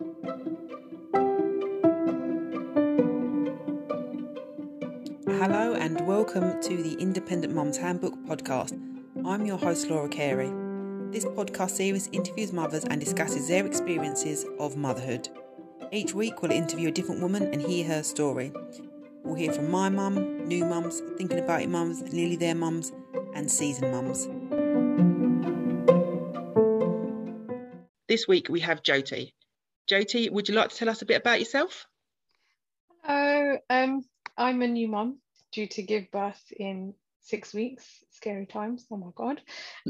Hello and welcome to the Independent Mums Handbook podcast. I'm your host, Laura Carey. This podcast series interviews mothers and discusses their experiences of motherhood. Each week, we'll interview a different woman and hear her story. We'll hear from my mum, new mums, thinking about it mums, nearly there mums, and seasoned mums. This week we have Jyoti. Jyoti, would you like to tell us a bit about yourself? Hello, um, I'm a new mum due to give birth in six weeks. Scary times. Oh my God.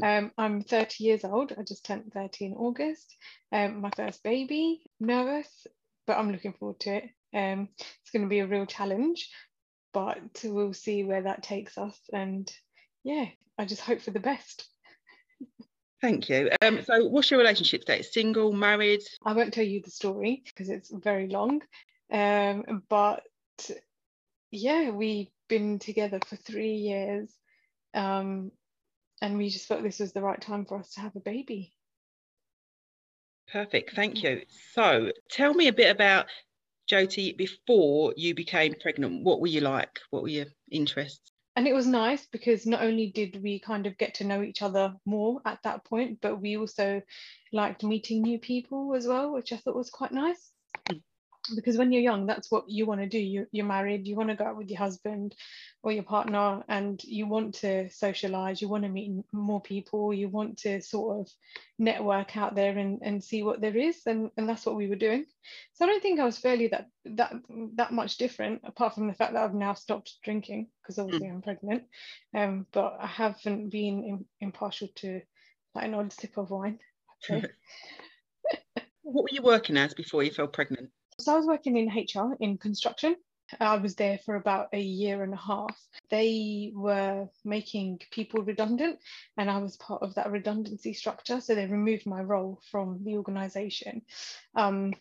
Um, I'm 30 years old. I just turned 30 in August. Um, my first baby. Nervous, but I'm looking forward to it. Um, it's going to be a real challenge, but we'll see where that takes us. And yeah, I just hope for the best. Thank you. Um, so, what's your relationship status? Single, married? I won't tell you the story because it's very long. Um, but yeah, we've been together for three years. Um, and we just felt this was the right time for us to have a baby. Perfect. Thank you. So, tell me a bit about Jyoti before you became pregnant. What were you like? What were your interests? And it was nice because not only did we kind of get to know each other more at that point but we also liked meeting new people as well which i thought was quite nice. Mm because when you're young that's what you want to do. You, you're married you want to go out with your husband or your partner and you want to socialize you want to meet more people you want to sort of network out there and, and see what there is and, and that's what we were doing. So i don't think i was fairly that that that much different apart from the fact that i've now stopped drinking because obviously mm. i'm pregnant. Um, but i haven't been in, impartial to like an odd sip of wine what were you working as before you fell pregnant so I was working in HR in construction. I was there for about a year and a half. They were making people redundant, and I was part of that redundancy structure. So they removed my role from the organization. Um,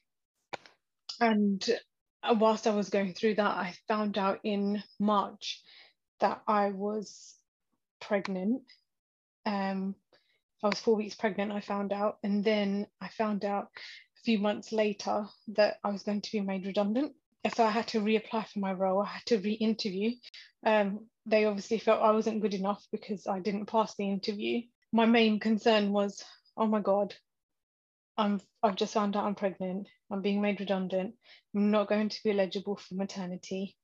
and whilst I was going through that, I found out in March that I was pregnant. Um, I was four weeks pregnant, I found out. And then I found out few months later that I was going to be made redundant. So I had to reapply for my role. I had to re-interview. Um, they obviously felt I wasn't good enough because I didn't pass the interview. My main concern was, oh my God, I'm I've just found out I'm pregnant. I'm being made redundant. I'm not going to be eligible for maternity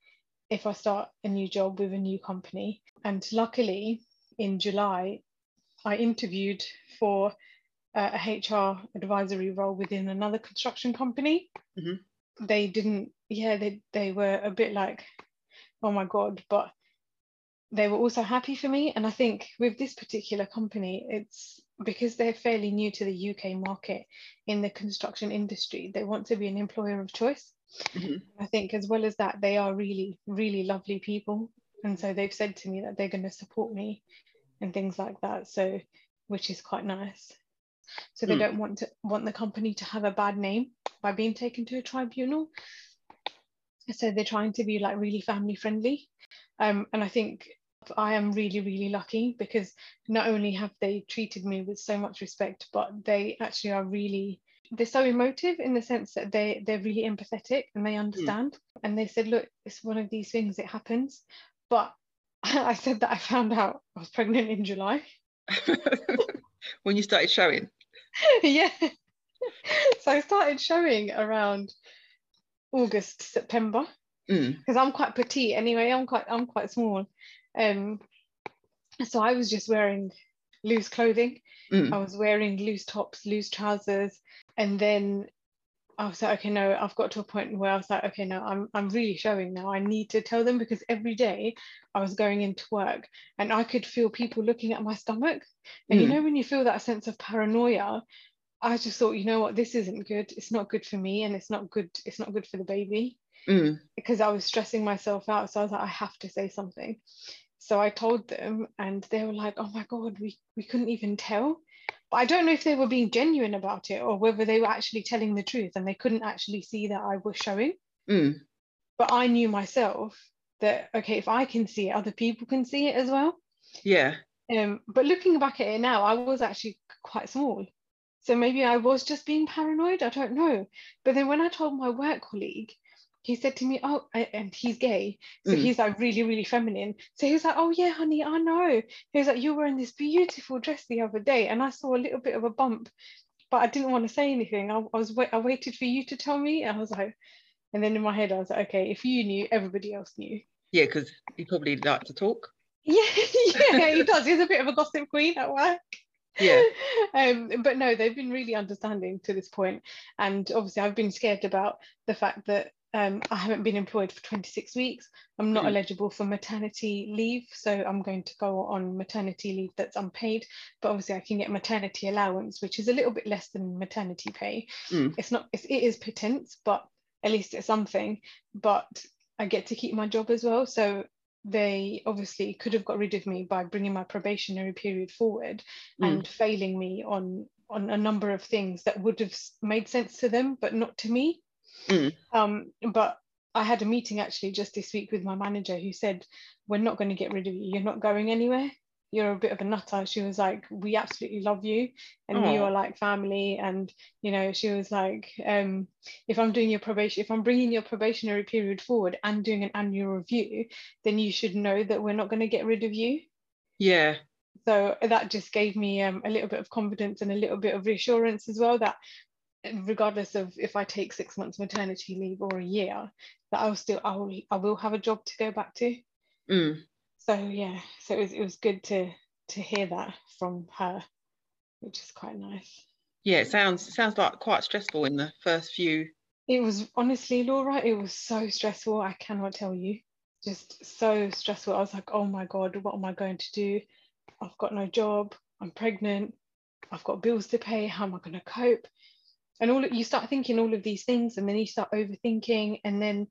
if I start a new job with a new company. And luckily, in July, I interviewed for a HR advisory role within another construction company. Mm-hmm. They didn't, yeah, they, they were a bit like, oh my God, but they were also happy for me. And I think with this particular company, it's because they're fairly new to the UK market in the construction industry, they want to be an employer of choice. Mm-hmm. I think, as well as that, they are really, really lovely people. And so they've said to me that they're going to support me and things like that. So, which is quite nice. So they mm. don't want to want the company to have a bad name by being taken to a tribunal. So they're trying to be like really family friendly. Um, and I think I am really, really lucky because not only have they treated me with so much respect, but they actually are really they're so emotive in the sense that they they're really empathetic and they hmm. understand. Mm. And they said, look, it's one of these things, it happens. But I said that I found out I was pregnant in July. when you started showing? yeah. so I started showing around August, September. Because mm. I'm quite petite anyway, I'm quite I'm quite small. Um so I was just wearing loose clothing. Mm. I was wearing loose tops, loose trousers, and then I was like, okay, no, I've got to a point where I was like, okay, no, I'm I'm really showing now. I need to tell them because every day I was going into work and I could feel people looking at my stomach. And mm. you know, when you feel that sense of paranoia, I just thought, you know what, this isn't good. It's not good for me and it's not good, it's not good for the baby. Mm. Because I was stressing myself out. So I was like, I have to say something. So I told them and they were like, oh my God, we, we couldn't even tell I don't know if they were being genuine about it or whether they were actually telling the truth and they couldn't actually see that I was showing. Mm. But I knew myself that, okay, if I can see it, other people can see it as well. Yeah. Um, but looking back at it now, I was actually quite small. So maybe I was just being paranoid. I don't know. But then when I told my work colleague, he said to me, Oh, and he's gay. So mm. he's like really, really feminine. So he was like, Oh, yeah, honey, I know. He was like, You were in this beautiful dress the other day, and I saw a little bit of a bump, but I didn't want to say anything. I, I was I waited for you to tell me. And I was like, and then in my head, I was like, Okay, if you knew, everybody else knew. Yeah, because he probably liked to talk. Yeah, yeah, he does. He's a bit of a gossip queen at work yeah um, but no they've been really understanding to this point and obviously i've been scared about the fact that um, I haven't been employed for 26 weeks. I'm not mm. eligible for maternity leave, so I'm going to go on maternity leave that's unpaid. But obviously, I can get maternity allowance, which is a little bit less than maternity pay. Mm. It's not, it's, it is pittance, but at least it's something. But I get to keep my job as well. So they obviously could have got rid of me by bringing my probationary period forward mm. and failing me on on a number of things that would have made sense to them, but not to me. Mm. Um, but I had a meeting actually just this week with my manager who said, We're not going to get rid of you. You're not going anywhere. You're a bit of a nutter. She was like, We absolutely love you and Aww. you are like family. And, you know, she was like, um, If I'm doing your probation, if I'm bringing your probationary period forward and doing an annual review, then you should know that we're not going to get rid of you. Yeah. So that just gave me um, a little bit of confidence and a little bit of reassurance as well that regardless of if I take six months maternity leave or a year, that I'll still I will I will have a job to go back to. Mm. So yeah, so it was it was good to to hear that from her, which is quite nice. Yeah, it sounds it sounds like quite stressful in the first few. It was honestly, Laura, it was so stressful. I cannot tell you. Just so stressful. I was like, oh my God, what am I going to do? I've got no job. I'm pregnant. I've got bills to pay. How am I going to cope? And all you start thinking all of these things and then you start overthinking and then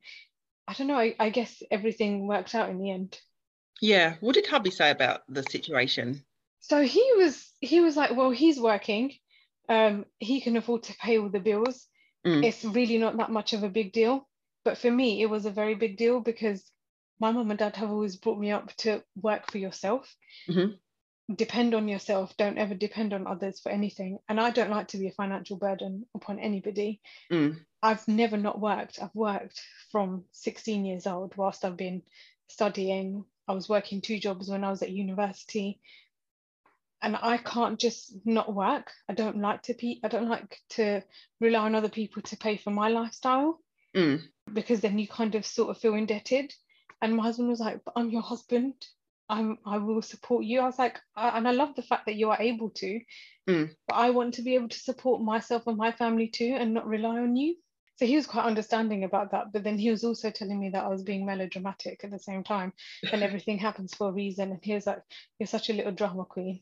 i don't know I, I, guess everything worked out in the end. Yeah. What did hubby say about the situation? So he was he was like well he's working. Um he can afford to pay all the bills. Mm. it's really not that much of a big deal. But for me it was a very big deal because my mum and dad have always brought me up to work for yourself. Mm-hmm depend on yourself don't ever depend on others for anything. And i don't like to be a financial burden upon anybody. Mm. i've never not worked. I've worked from 16 years old whilst i've been studying. I was working two jobs when i was at university. And i can't just not work. I don't like to be i don't like to rely on other people to pay for my lifestyle mm. because then you kind of sort of feel indebted. And my husband was like but i'm your husband I'm I will support you. I was like, I, and I love the fact that you are able to, mm. but I want to be able to support myself and my family too, and not rely on you. So he was quite understanding about that, but then he was also telling me that I was being melodramatic at the same time, and everything happens for a reason. And he was like, "You're such a little drama queen."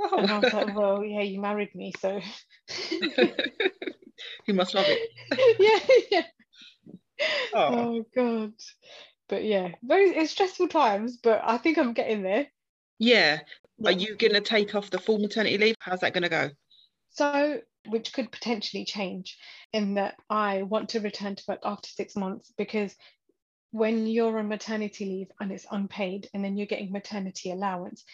Oh. And I was like, "Well, yeah, you married me, so." he must love it. yeah, yeah. Oh. oh God but yeah, very it's stressful times, but I think I'm getting there. Yeah. yeah. Are you going to take off the full maternity leave? How's that going to go? So, which could potentially change in that I want to return to work after six months because when you're on maternity leave and it's unpaid and then you're getting maternity allowance,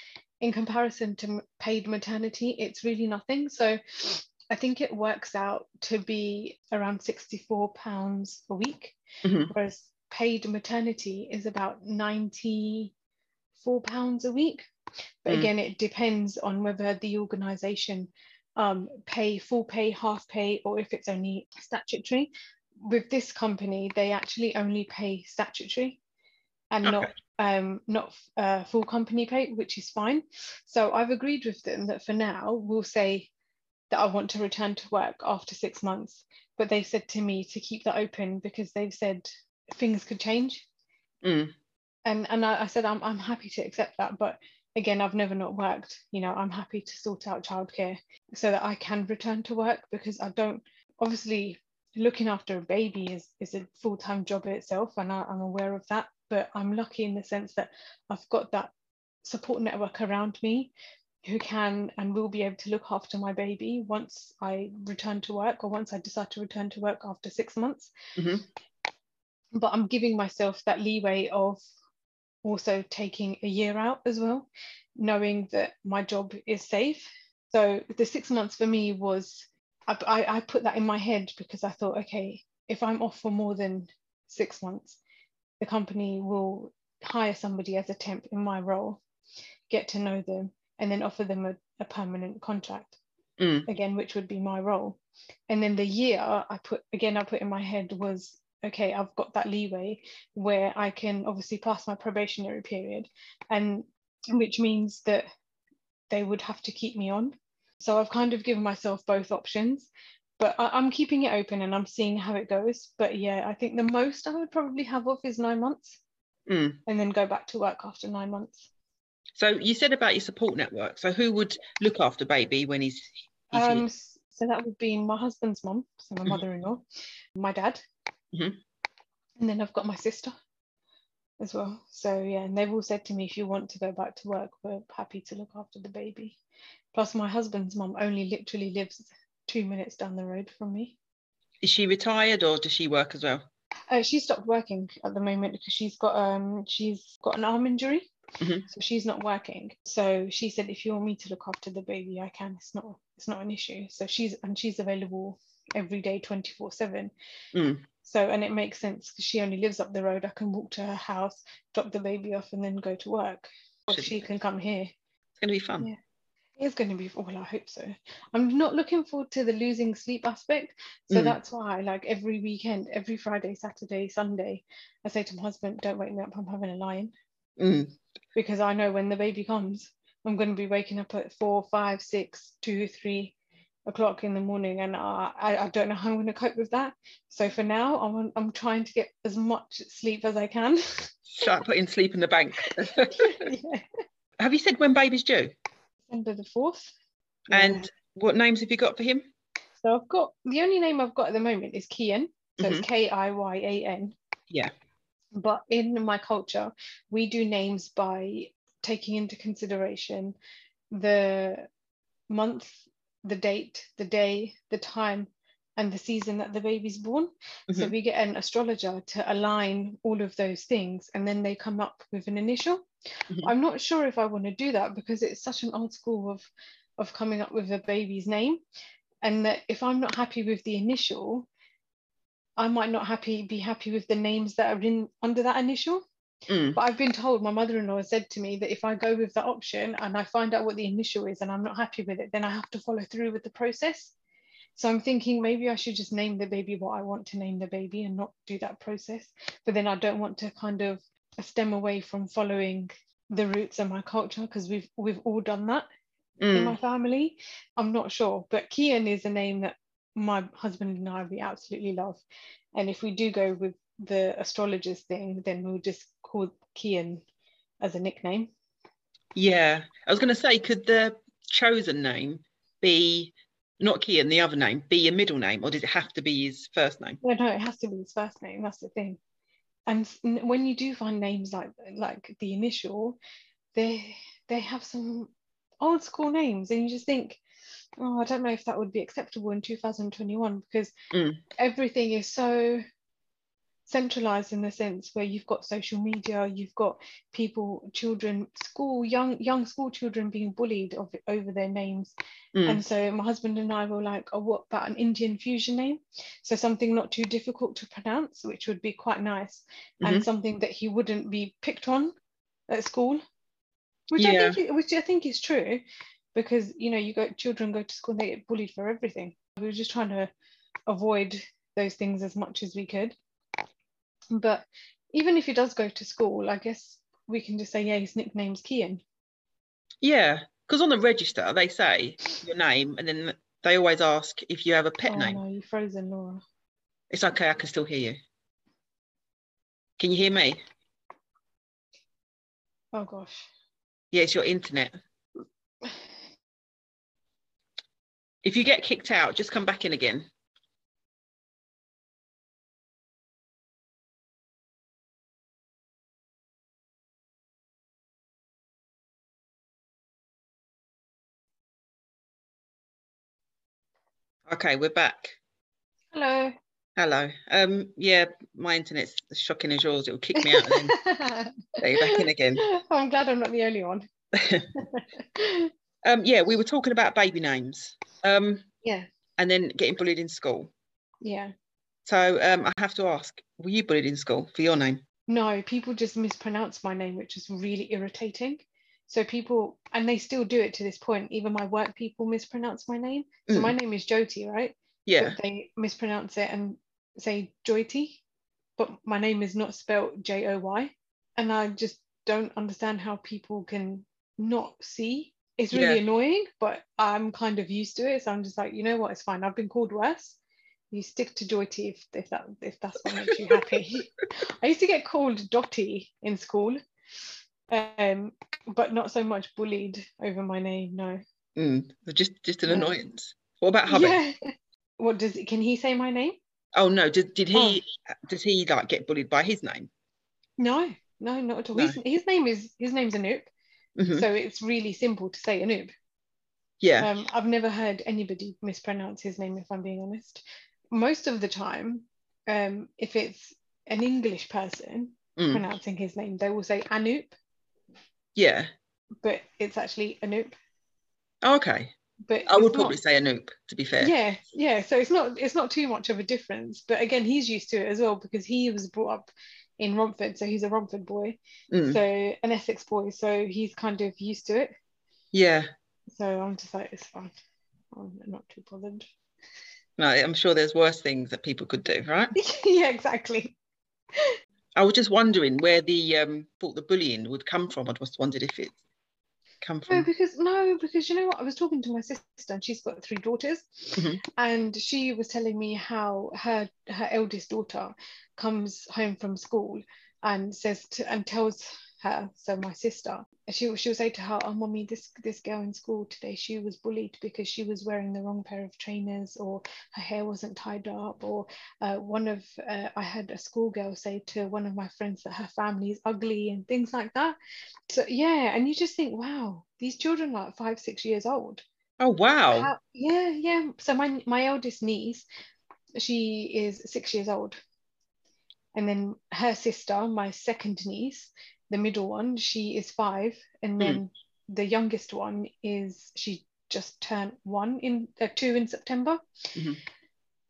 in comparison to paid maternity, it's really nothing. So I think it works out to be around £64 a week, mm-hmm. whereas paid maternity is about 94 pounds a week but mm. again it depends on whether the organization um, pay full pay half pay or if it's only statutory with this company they actually only pay statutory and okay. not um, not uh, full company pay which is fine so i've agreed with them that for now we'll say that i want to return to work after six months but they said to me to keep that open because they've said things could change. Mm. And and I, I, said I'm I'm happy to accept that, but again, I've never not worked. You know, I'm happy to sort out childcare so that I can return to work because I don't obviously looking after a baby is is a full-time job in itself and I, I'm aware of that. But I'm lucky in the sense that I've got that support network around me who can and will be able to look after my baby once I return to work or once I decide to return to work after six months. Mm-hmm but I'm giving myself that leeway of also taking a year out as well, knowing that my job is safe So the six months for me was, I, I, put that in my head because I thought, okay, if I'm off for more than six months, the company will hire somebody as a temp in my role, get to know them, and then offer them a, a permanent contract Mm. again, which would be my role. And then the year I put again, I put in my head was okay, I've got that leeway where I can obviously pass my probationary period, and which means that they would have to keep me on. So I've kind of given myself both options, but I, I'm keeping it open and I'm seeing how it goes. But yeah, I think the most I would probably have off is nine months Mm. and then go back to work after nine months. So you said about your support network. So who would look after baby when he's, he's? Um, so that would be my husband's mum, so my Mhm. mother-in-law, my dad, Mhm. and then I've got my sister as well. So yeah, and they've all said to me, if you want to go back to work, we're happy to look after the baby. Plus, my husband's mum only literally lives two minutes down the road from me. Is she retired or does she work as well? Uh, she stopped working at the moment because she's got um she's got an arm injury, Mhm. so she's not working. So she said, if you want me to look after the baby, I can. It's not it's not an issue. So she's and she's available every day, twenty four seven. So and it makes sense because she only lives up the road. I can walk to her house, drop the baby off, and then go to work. Or she can come here. It's going to be fun. Yeah. It's going to be well. I hope so. I'm not looking forward to the losing sleep aspect. So Mm. that's why, like every weekend, every Friday, Saturday, Sunday, I say to my husband, "Don't wake me up. I'm having a lie-in," Mm. because I know when the baby comes, I'm going to be waking up at four, five, six, two, three o'clock in the morning, and I, I I don't know how I'm going to cope with that. So for now, I'm I'm trying to get as much sleep as I can. Start putting sleep in the bank. yeah. Have you said when baby's due? December the fourth. And what names have you got for him? So I've got the only name I've got at the moment is Kiyan. So it's mm-hmm. K I Y A N. Yeah. But in my culture, we do names by taking into consideration the month, the date, the day, the time, and the season that the baby's born. So Mhm. we get an astrologer to align all of those things, and then they come up with an initial. Mhm. I'm not sure if I want to do that because it's such an old school of of coming up with a baby's name, and that if I'm not happy with the initial, I might not happy be happy with the names that are in under that initial. Mm. But I've been told, my mother-in-law said to me that if I go with the option and I find out what the initial is and I'm not happy with it, then I have to follow through with the process. So I'm thinking maybe I should just name the baby what I want to name the baby and not do that process. But then I don't want to kind of stem away from following the roots of my culture because we've we've all done that in my Mm. family. I'm not sure, but Kiyan is a name that my husband and I we absolutely love. And if we do go with the astrologers thing, then we'll just call Kiyan as a nickname. Yeah. I was going to say, could the chosen name be not Kiyan, the other name, be a middle name, or does it have to be his first name? No, no, it has to be his first name. That's the thing. And when you do find names like like the initial, they they have some old school names, and you just think, oh, I don't know if that would be acceptable in 2021 because Mm. everything is so centralized in the sense where you've got social media, you've got people, children, school, young young school children being bullied of, over their names. Mm. And so my husband and I were like, oh, what about an Indian fusion name? So something not too difficult to pronounce, which would be quite nice, Mhm. and something that he wouldn't be picked on at school, which I think which I think is true, because you know you go children go to school and they get bullied for everything. We were just trying to avoid those things as much as we could. But even if he does go to school, I guess we can just say, yeah, his nickname's Kiyan. Yeah. Because on the register, they say your name, and then they always ask if you have a pet oh name. no, you frozen, Laura. It's okay, I can still hear you. Can you hear me? Oh gosh. Yeah, it's your internet. If you get kicked out, just come back in again. Okay, we're back. Hello. Hello. Um, yeah, my internet's as shocking as yours. It will kick me out and then there you're back in again. I'm glad I'm not the only one. Um, yeah, we were talking about baby names. Um, Yeah, and then getting bullied in school. yeah. So um, I have to ask, were you bullied in school for your name? No, people just mispronounce my name, which is really irritating. So people, and they still do it to this point. Even my work people mispronounce my name. So mm. my name is Jyoti, right? Yeah. But they mispronounce it and say Joyti, but my name is not spelled J O Y. And I just don't understand how people can not see. It's really Yeah. annoying, but I'm kind of used to it. So I'm just like, you know what, it's fine. I've been called worse. You stick to Joyti if, if that if that's what makes you happy. I used to get called Dotty in school, um, but not so much bullied over my name. No. Mm, just just an annoyance. What about hubby? Yeah. What does can he say my name? Oh no, did, did Oh. he did he like get bullied by his name? No, no, not at all. No. His, his name is his name's Anoop, Mhm. so it's really simple to say Anoop. Yeah. Um, I've never heard anybody mispronounce his name, if I'm being honest. Most of the time, um, if it's an English person Mm, pronouncing his name, they will say Anoop, yeah. but it's actually Anoop. Oh, okay. But I would not- probably say Anoop, to be fair. Yeah, yeah. So it's not it's not too much of a difference. But again, he's used to it as well because he was brought up in Romford, so he's a Romford boy, Mm, so an Essex boy, so he's kind of used to it. yeah. So I'm just like, it's fine. I'm not too bothered. No, I'm sure there's worse things that people could do, right? yeah, exactly. I was just wondering where the um thought the bullying would come from. I just wondered if it come from. No, because no, because you know what? I was talking to my sister, and she's got three daughters, Mhm. and she was telling me how her her eldest daughter comes home from school and says to and tells her, so my sister, she she will say to her, "Oh, mommy, this this girl in school today, she was bullied because she was wearing the wrong pair of trainers, or her hair wasn't tied up, or uh, one of uh, I had a schoolgirl say to one of my friends that her family is ugly and things like that." So yeah, and you just think, wow, these children are like five, six years old. Oh wow. How, yeah, yeah. So my my eldest niece, she is six years old, and then her sister, my second niece, the middle one, she is five, and Mm. then the youngest one is she just turned one in uh, two in September. Mhm.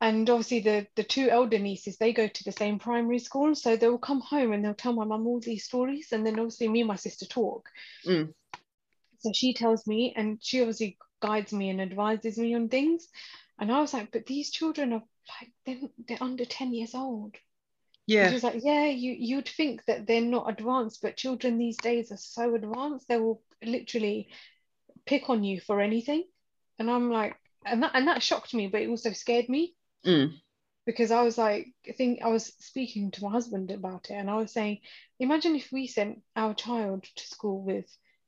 And obviously the the two elder nieces they go to the same primary school, so they'll come home and they'll tell my mum all these stories, and then obviously me and my sister talk. Mm. So she tells me, and she obviously guides me and advises me on things. And I was like, but these children are like they're, they're under 10 years old. Yeah. She was like, yeah, you you'd think that they're not advanced, but children these days are so advanced, they will literally pick on you for anything. And I'm like, and that and that shocked me, but it also scared me Mm. because I was like, I think I was speaking to my husband about it, and I was saying, imagine if we sent our child to school with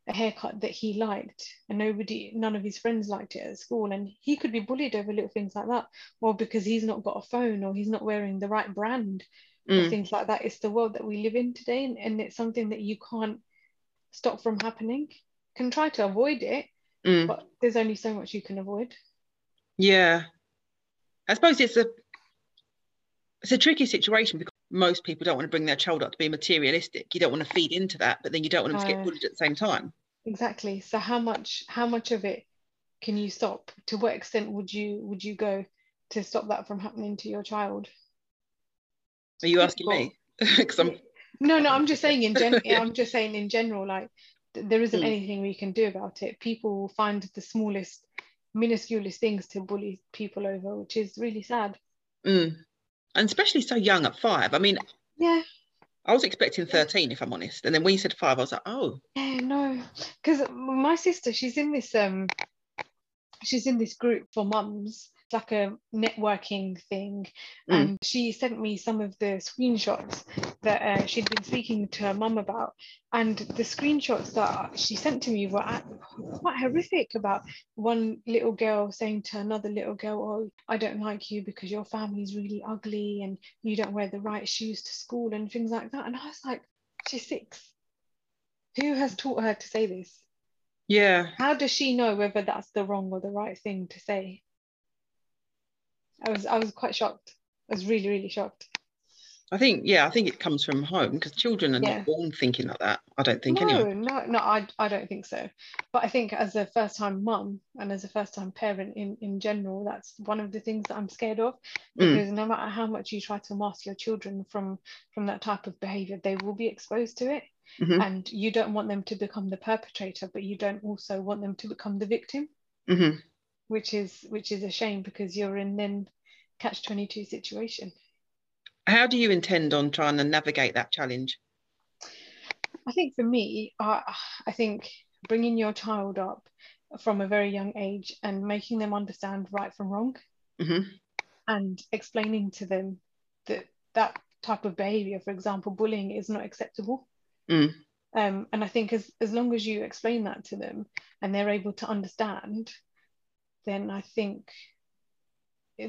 a haircut that he liked, and nobody, none of his friends liked it at school, and he could be bullied over little things like that, or because he's not got a phone, or he's not wearing the right brand, Mm. things like that. It's the world that we live in today, and, and it's something that you can't stop from happening. Can try to avoid it, Mm. but there's only so much you can avoid. Yeah. I suppose it's a it's a tricky situation because most people don't want to bring their child up to be materialistic. You don't want to feed into that, but then you don't want them to get bullied at the same time. Exactly. So how much how much of it can you stop? To what extent would you would you go to stop that from happening to your child? Are you asking me? Because I'm No, no, I'm just saying in gen Yeah. I'm just saying in general, like th- there isn't Mm. anything we can do about it. People will find the smallest, minusculest things to bully people over, which is really sad. mm. and especially so young at five. I mean, Yeah, I was expecting 13 if I'm honest. And then when you said five, I was like, oh, yeah, no. Because my sister, she's in this um she's in this group for mums. Like a networking thing. Mm. And she sent me some of the screenshots that uh, she'd been speaking to her mum about. And the screenshots that she sent to me were quite horrific about one little girl saying to another little girl, Oh, I don't like you because your family's really ugly and you don't wear the right shoes to school and things like that. And I was like, She's six. Who has taught her to say this? yeah. How does she know whether that's the wrong or the right thing to say? I was I was quite shocked. I was really, really shocked. I think, yeah, I think it comes from home because children are Yeah. not born thinking like that. I don't think no, anyway. no, no, I, I don't think so. But I think as a first time mum and as a first time parent in, in general, that's one of the things that I'm scared of. Mm. Because no matter how much you try to mask your children from from that type of behavior, they will be exposed to it. Mhm. And you don't want them to become the perpetrator, but you don't also want them to become the victim, hmm which is which is a shame because you're in then catch 22 situation. How do you intend on trying to navigate that challenge? I think for me, I I think bringing your child up from a very young age and making them understand right from wrong hmm and explaining to them that that type of behavior, for example, bullying is not acceptable. Mm. Um, and I think as, as long as you explain that to them and they're able to understand, then I think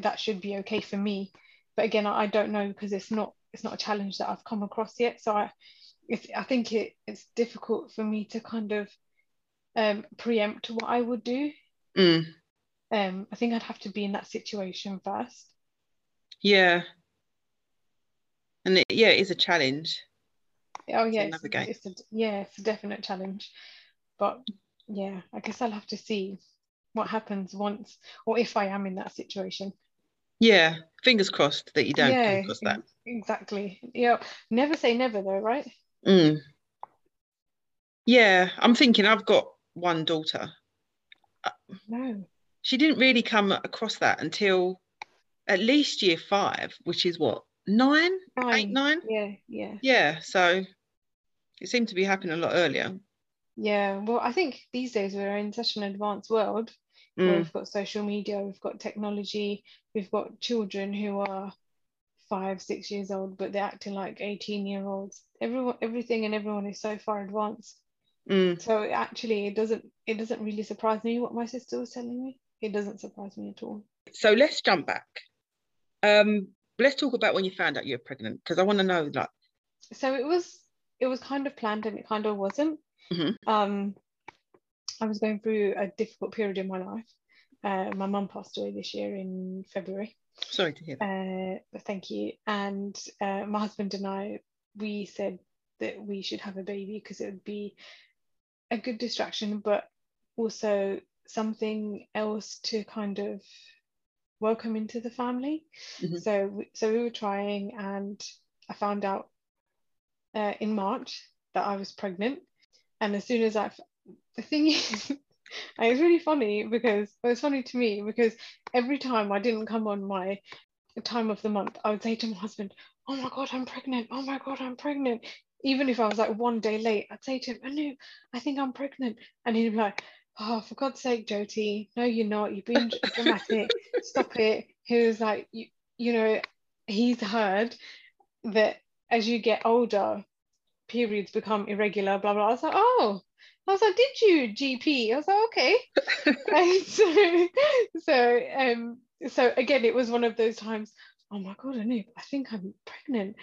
that should be okay for me. But again, I, I don't know because it's not it's not a challenge that I've come across yet. So I it's, I think it, it's difficult for me to kind of um, preempt what I would do. Mm. Um, I think I'd have to be in that situation first. Yeah. And it, yeah, it is a challenge. Oh yeah, it's, it's a, yeah, it's a definite challenge. But yeah, I guess I'll have to see what happens once or if I am in that situation. Yeah. Fingers crossed that you don't yeah, come across that. exactly. Yeah, never say never though, right? Mm. Yeah, I'm thinking I've got one daughter. No. She didn't really come across that until at least year five, which is what, nine, eight, nine? Yeah, yeah. Yeah, so it seemed to be happening a lot earlier. Yeah, well, I think these days we're in such an advanced world where Mm, we've got social media, we've got technology, we've got children who are five, six years old, but they're acting like 18 year olds. Everyone, everything and everyone is so far advanced. mm. So it actually, it doesn't, it doesn't really surprise me what my sister was telling me. It doesn't surprise me at all. So let's jump back. Um, let's talk about when you found out you were pregnant because I want to know, like, So it was, it was kind of planned and it kind of wasn't. Mhm. Um, I was going through a difficult period in my life. Uh, my mum passed away this year in February. sorry to hear that. Uh, thank you. And uh, my husband and I, we said that we should have a baby because it would be a good distraction, but also something else to kind of welcome into the family. Mhm. So, we- so we were trying, and I found out uh, in March that I was pregnant. And as soon as I, the thing is, and was really funny because it was funny to me because every time I didn't come on my time of the month, I would say to my husband, "Oh my God, I'm pregnant! Oh my God, I'm pregnant!" Even if I was like one day late, I'd say to him, "Anu, I think I'm pregnant," and he'd be like, "Oh, for God's sake, Jyoti, no, you're not. You've been dramatic. Stop it." He was like, "You, you know, he's heard that as you get older, periods become irregular." Blah blah. I was like, "Oh." I was like, "Did you, GP?" I was like, "Okay." so, so um so again it was one of those times oh my god I Anoop, I think I'm pregnant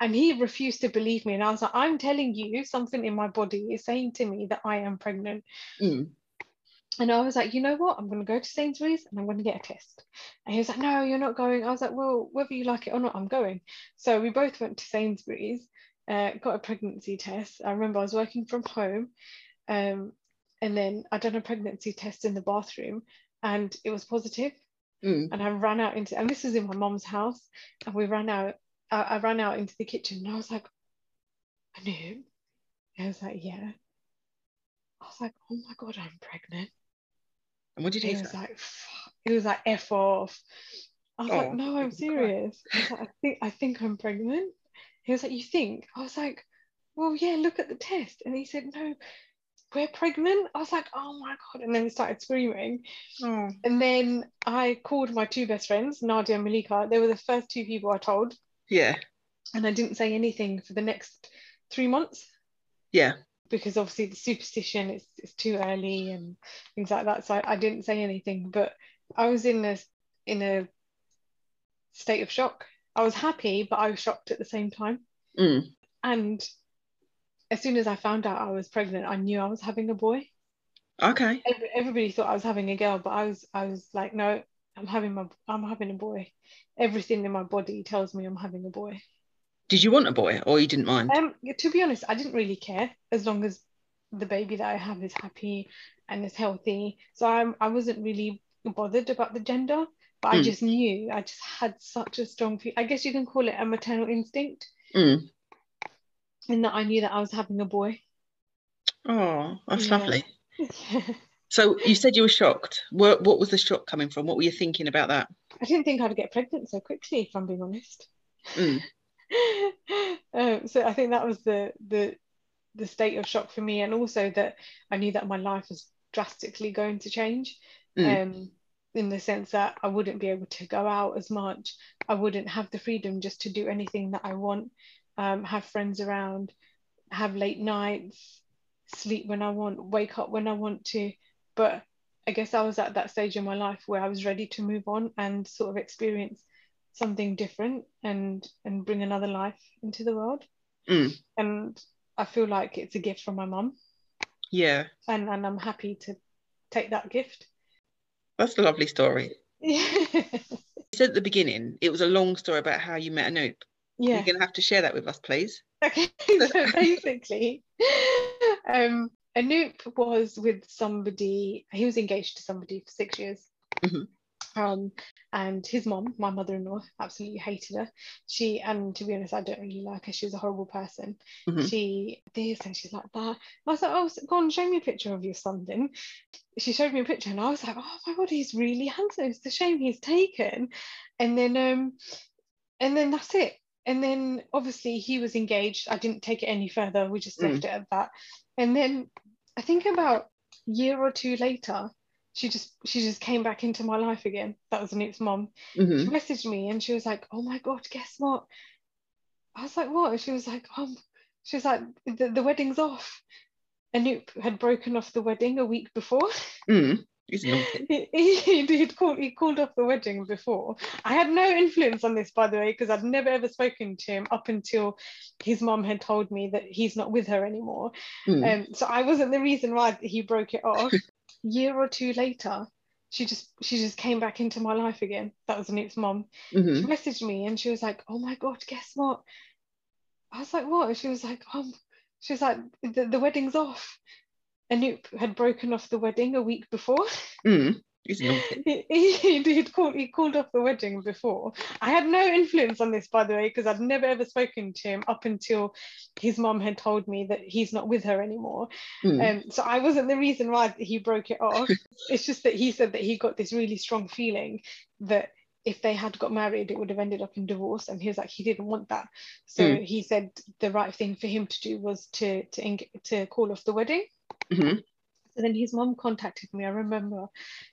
and he refused to believe me and I was like I'm telling you something in my body is saying to me that I am pregnant Mm, and I was like you know what I'm going to go to Sainsbury's and I'm going to get a test and he was like no you're not going I was like well whether you like it or not I'm going so we both went to Sainsbury's uh, got a pregnancy test. I remember I was working from home um, and then I'd done a pregnancy test in the bathroom and it was positive. Mm. and I ran out into and this was in my mom's house and we ran out I, I ran out into the kitchen and I was like I knew I was like yeah. I was like oh my god I'm pregnant. And what did he he say? was like he was like F off. I was Oh, like no I'm make me cry. serious. I like I think I think I'm pregnant he was like you think? I was like well yeah look at the test. And he said no we're pregnant. I was like oh my god. And then he started screaming. Oh, And then I called my two best friends, Nadia and Malika. They were the first two people I told, yeah, and I didn't say anything for the next three months. Yeah. because obviously the superstition is it's too early and things like that. So I, I didn't say anything, but I was in a in a state of shock. I was happy, but I was shocked at the same time. Mm. And as soon as I found out I was pregnant, I knew I was having a boy. Okay. Every, everybody thought I was having a girl, but I was I was like, no, I'm having my I'm having a boy. Everything in my body tells me I'm having a boy. Did you want a boy or you didn't mind? Um, to be honest, I didn't really care as long as the baby that I have is happy and is healthy. So I'm, I wasn't really bothered about the gender, but mm. I just knew I just had such a strong. I guess you can call it a maternal instinct. Mm. And that I knew that I was having a boy. Oh, that's yeah. lovely. So you said you were shocked. What, what was the shock coming from? What were you thinking about that? I didn't think I'd get pregnant so quickly, if I'm being honest. Mm. um, so I think that was the the the state of shock for me, and also that I knew that my life was drastically going to change. Mm. Um, in the sense that I wouldn't be able to go out as much. I wouldn't have the freedom just to do anything that I want, um, have friends around, have late nights, sleep when I want, wake up when I want to. But I guess I was at that stage in my life where I was ready to move on and sort of experience something different and and bring another life into the world. Mm. And I feel like it's a gift from my mum. Yeah. And and I'm happy to take that gift. That's a lovely story. Yeah. you said at the beginning it was a long story about how you met Anoop. Yeah. You're gonna have to share that with us, please. Okay. so basically, um, Anoop was with somebody. He was engaged to somebody for six years. Mm-hmm. Um, and his mom, my mother-in-law, absolutely hated her. She, and to be honest, I don't really like her. She was a horrible person. Mm-hmm. She this and she's like that. I was like, oh, go on, show me a picture of your son then. She showed me a picture, and I was like, oh my god, he's really handsome. It's a shame he's taken. And then, um, and then that's it. And then obviously he was engaged. I didn't take it any further. We just left mm. it at that. And then I think about a year or two later, she just she just came back into my life again. That was Anoop's mom. Mm-hmm. She messaged me and she was like, "Oh my god, guess what?" I was like, "What?" she was like, "Um," she was like, "The, the wedding's off." Anoop had broken off the wedding a week before. Mm. He's he, he, he, called, he called off the wedding before. I had no influence on this, by the way, because I'd never ever spoken to him up until his mom had told me that he's not with her anymore. Mm. Um, so I wasn't the reason why he broke it off. year or two later, she just she just came back into my life again. That was Anoop's mom. Mm-hmm. She messaged me and she was like, "Oh my god, guess what?" I was like, "What?" She was like, "Um," she was like, "The, the wedding's off." Anoop had broken off the wedding a week before. Mm. He, he, he'd called, he called off the wedding before. I had no influence on this, by the way, because I'd never ever spoken to him up until his mom had told me that he's not with her anymore. Mm. Um, so I wasn't the reason why he broke it off. it's just that he said that he got this really strong feeling that if they had got married, it would have ended up in divorce. And he was like, he didn't want that. So mm. he said the right thing for him to do was to to, to call off the wedding. Mm-hmm. So then his mom contacted me. I remember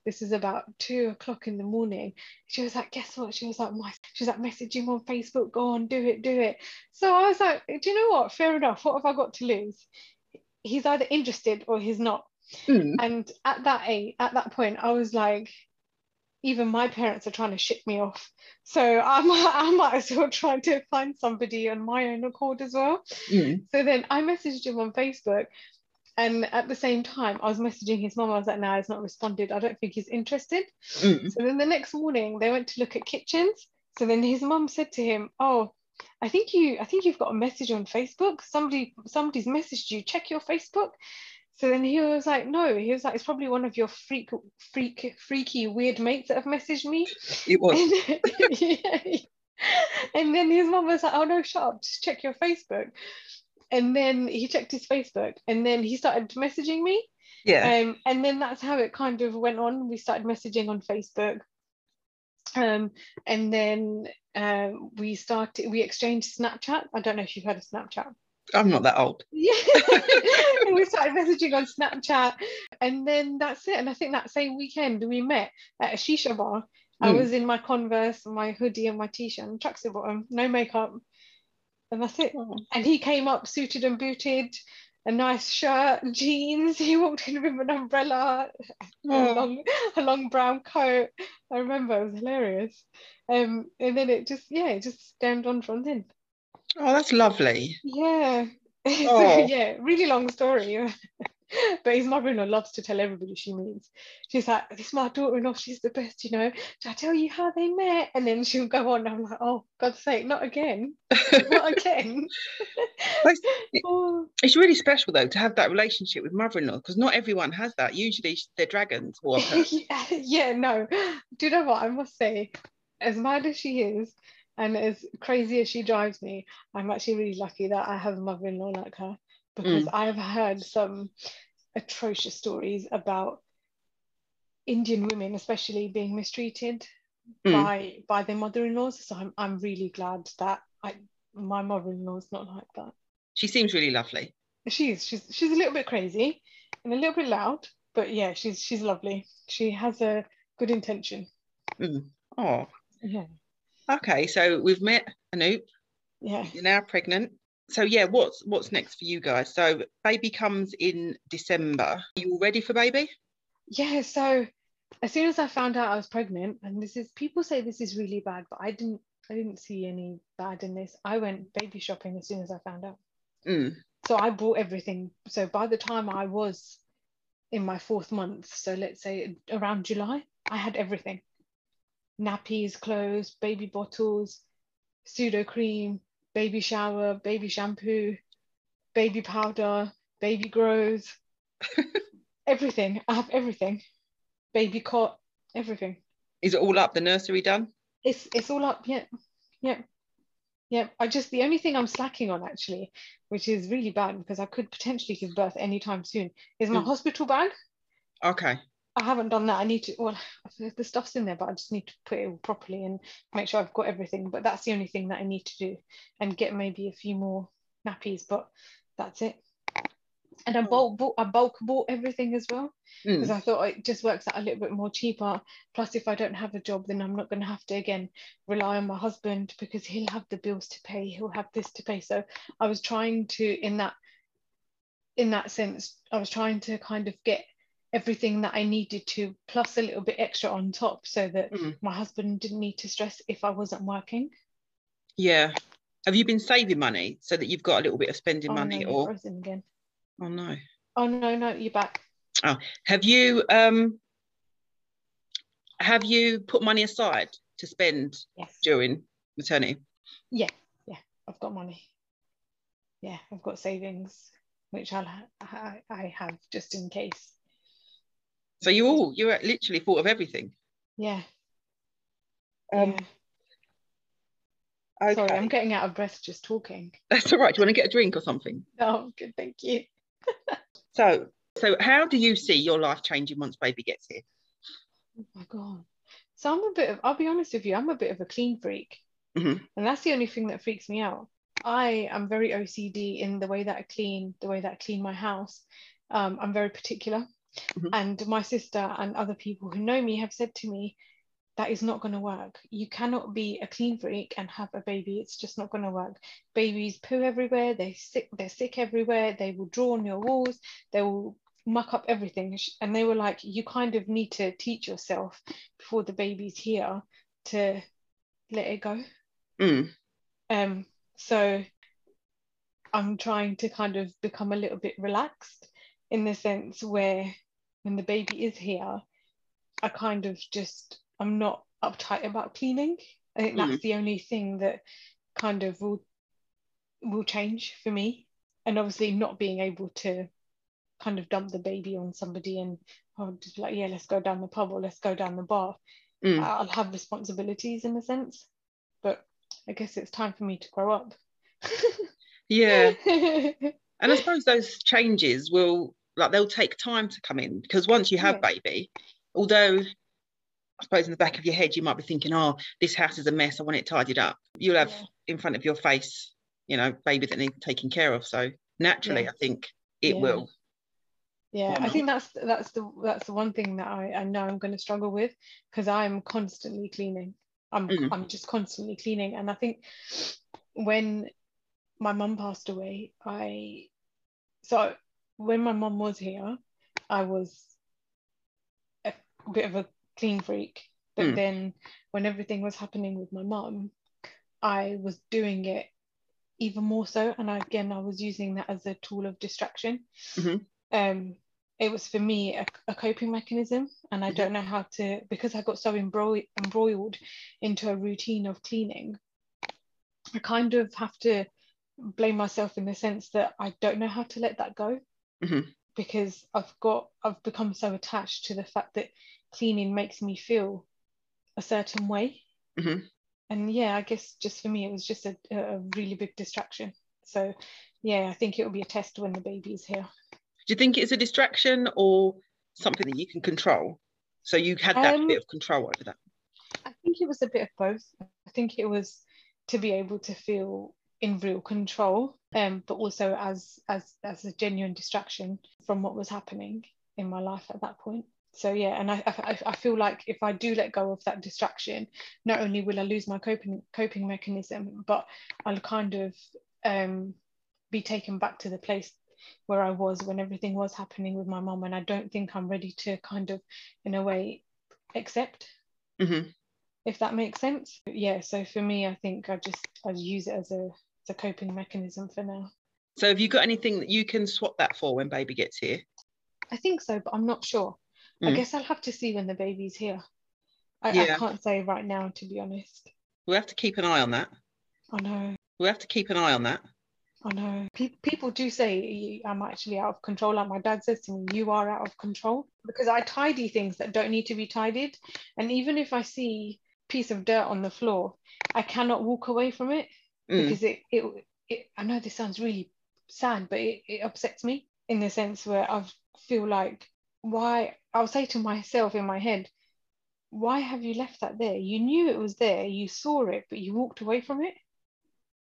this is about two o'clock in the morning. She was like, guess what? She was like, my she's like, message him on Facebook, go on, do it, do it. So I was like, do you know what? Fair enough. What have I got to lose? He's either interested or he's not. Mm. And at that age, at that point, I was like, even my parents are trying to ship me off. So I might, I might as well try to find somebody on my own accord as well. Mm. So then I messaged him on Facebook and at the same time, I was messaging his mom. I was like, "No, he's not responded. I don't think he's interested." Mm. So then the next morning, they went to look at kitchens. So then his mom said to him, "Oh, I think you, I think you've got a message on Facebook. Somebody, somebody's messaged you. Check your Facebook." So then he was like, "No." He was like, "It's probably one of your freak, freak, freaky, weird mates that have messaged me." It was. And, yeah. and then his mom was like, "Oh no, shut up. Just check your Facebook." And then he checked his Facebook and then he started messaging me. Yeah. Um, and then that's how it kind of went on. We started messaging on Facebook. Um, and then um, we started, we exchanged Snapchat. I don't know if you've heard of Snapchat. I'm not that old. Yeah. we started messaging on Snapchat. And then that's it. And I think that same weekend we met at a shisha bar. Mm. I hmm. was in my Converse, my hoodie, and my t shirt and tracksuit bottom, no makeup and that's it. Oh. And he came up suited and booted, a nice shirt, jeans. He walked in with an umbrella, oh. a, long, a long brown coat. I remember it was hilarious. Um, and then it just, yeah, it just stemmed on from then. Oh, that's lovely. Yeah. Oh. yeah, really long story. but his mother-in-law loves to tell everybody she meets. She's like, "This is my daughter-in-law. She's the best, you know." Did I tell you how they met? And then she'll go on. I'm like, "Oh, God's sake, not again, not again." It's, Oh, it's really special though to have that relationship with mother-in-law because not everyone has that. Usually they're dragons or yeah, yeah, no. Do you know what I must say? As mad as she is, and as crazy as she drives me, I'm actually really lucky that I have a mother-in-law like her because I have heard some atrocious stories about Indian women, especially being mistreated Mm. by by their mother-in-laws. So I'm I'm really glad that I my mother-in-law is not like that. she seems really lovely. She's she's she's a little bit crazy and a little bit loud, but yeah, she's she's lovely. She has a good intention. Mm. Oh, Yeah, okay. So we've met Anoop. yeah. You're now pregnant. So yeah, what's what's next for you guys? So baby comes in December. Are you all ready for baby? Yeah, so as soon as I found out I was pregnant, and this is people say this is really bad, but I didn't I didn't see any bad in this. I went baby shopping as soon as I found out. Mm. So I bought everything. So by the time I was in my fourth month, so let's say around July, I had everything. Nappies, clothes, baby bottles, Sudocrem, baby shower, baby shampoo, baby powder, baby grows, everything. I have everything. Baby cot, everything. Is it all up? The nursery done? It's it's all up. Yeah, yeah, yeah. I just the only thing I'm slacking on actually, which is really bad because I could potentially give birth anytime soon, is my Mm. hospital bag. Okay. I haven't done that. I need to. Well, the stuff's in there, but I just need to put it properly and make sure I've got everything. But that's the only thing that I need to do, and get maybe a few more nappies. But that's it. And I Oh. bulk bought, I bulk bought everything as well because Mm. I thought it just works out a little bit more cheaper. Plus, if I don't have a job, then I'm not going to have to again rely on my husband because he'll have the bills to pay. He'll have this to pay. So I was trying to, in that, in that sense, I was trying to kind of get everything that I needed to, plus a little bit extra on top, so that Mm. my husband didn't need to stress if I wasn't working. Yeah. Have you been saving money so that you've got a little bit of spending Oh no, money you're or frozen again. oh no. Oh no, no, you're back. Oh, have you um have you put money aside to spend Yes. during maternity? Yeah, yeah, I've got money. Yeah, I've got savings, which I'll ha- I, I have just in case. So you all you're literally thought of everything. Yeah. Um yeah. okay. Sorry, I'm getting out of breath just talking. That's all right. Do you want to get a drink or something? Oh, good, thank you. So so how do you see your life changing once baby gets here? Oh my god. So I'm a bit of, I'll be honest with you, I'm a bit of a clean freak. Mhm. And that's the only thing that freaks me out. I am very OCD in the way that I clean, the way that I clean my house. Um, I'm very particular. Mhm. And my sister and other people who know me have said to me, that is not going to work. You cannot be a clean freak and have a baby. It's just not going to work. Babies poo everywhere. They sick. They're sick everywhere. They will draw on your walls. They will muck up everything. And they were like, you kind of need to teach yourself before the baby's here to let it go. Mm. Um, so I'm trying to kind of become a little bit relaxed in the sense where when the baby is here, I kind of just I'm not uptight about cleaning. I think that's the only thing that kind of will will change for me. And obviously not being able to kind of dump the baby on somebody and oh, just be like, yeah, let's go down the pub or let's go down the bar. Mm. I'll have responsibilities in a sense, but I guess it's time for me to grow up. Yeah. And I suppose those changes will like they'll take time to come in because once you have baby, although I suppose in the back of your head you might be thinking, oh, this house is a mess, I want it tidied up. You'll have Yeah. in front of your face, you know, baby that need taken care of. So naturally Yeah. I think it Yeah. will. Yeah, I think that's that's the that's the one thing that I, I know I'm going to struggle with because I'm constantly cleaning. I'm Mm. I'm just constantly cleaning, and I think when my mum passed away, I so when my mum was here, I was a bit of a clean freak, but Mm. then when everything was happening with my mum, I was doing it even more so, and I, again I was using that as a tool of distraction. Mhm. Um, it was for me a, a coping mechanism and i mm-hmm. don't know how to because i got so embroiled, embroiled into a routine of cleaning i kind of have to blame myself in the sense that i don't know how to let that go mm-hmm. because i've got i've become so attached to the fact that cleaning makes me feel a certain way mm-hmm. and yeah i guess just for me it was just a, a really big distraction so yeah i think it will be a test when the baby is here do you think it's a distraction or something that you can control? So you had that um, bit of control over that. I think it was a bit of both. I think it was to be able to feel in real control, um, but also as as as a genuine distraction from what was happening in my life at that point. So yeah, and I, I I feel like if I do let go of that distraction, not only will I lose my coping coping mechanism, but I'll kind of um, be taken back to the place where I was when everything was happening with my mom. And I don't think I'm ready to kind of, in a way, accept. Mm-hmm. If that makes sense. Yeah. So for me, I think I just I use it as a as a coping mechanism for now. So have you got anything that you can swap that for when baby gets here? I think so, but I'm not sure. Mm. I guess I'll have to see when the baby's here. I, yeah. I can't say right now, to be honest. We'll have to keep an eye on that. I know. We'll have to keep an eye on that. I know. Pe- people do say I'm actually out of control. Like my dad says to me, you are out of control because I tidy things that don't need to be tidied. And even if I see piece of dirt on the floor, I cannot walk away from it mm. because it, it, it, I know this sounds really sad, but it, it upsets me in the sense where I feel like, why, I'll say to myself in my head, why have you left that there? You knew it was there, you saw it, but you walked away from it.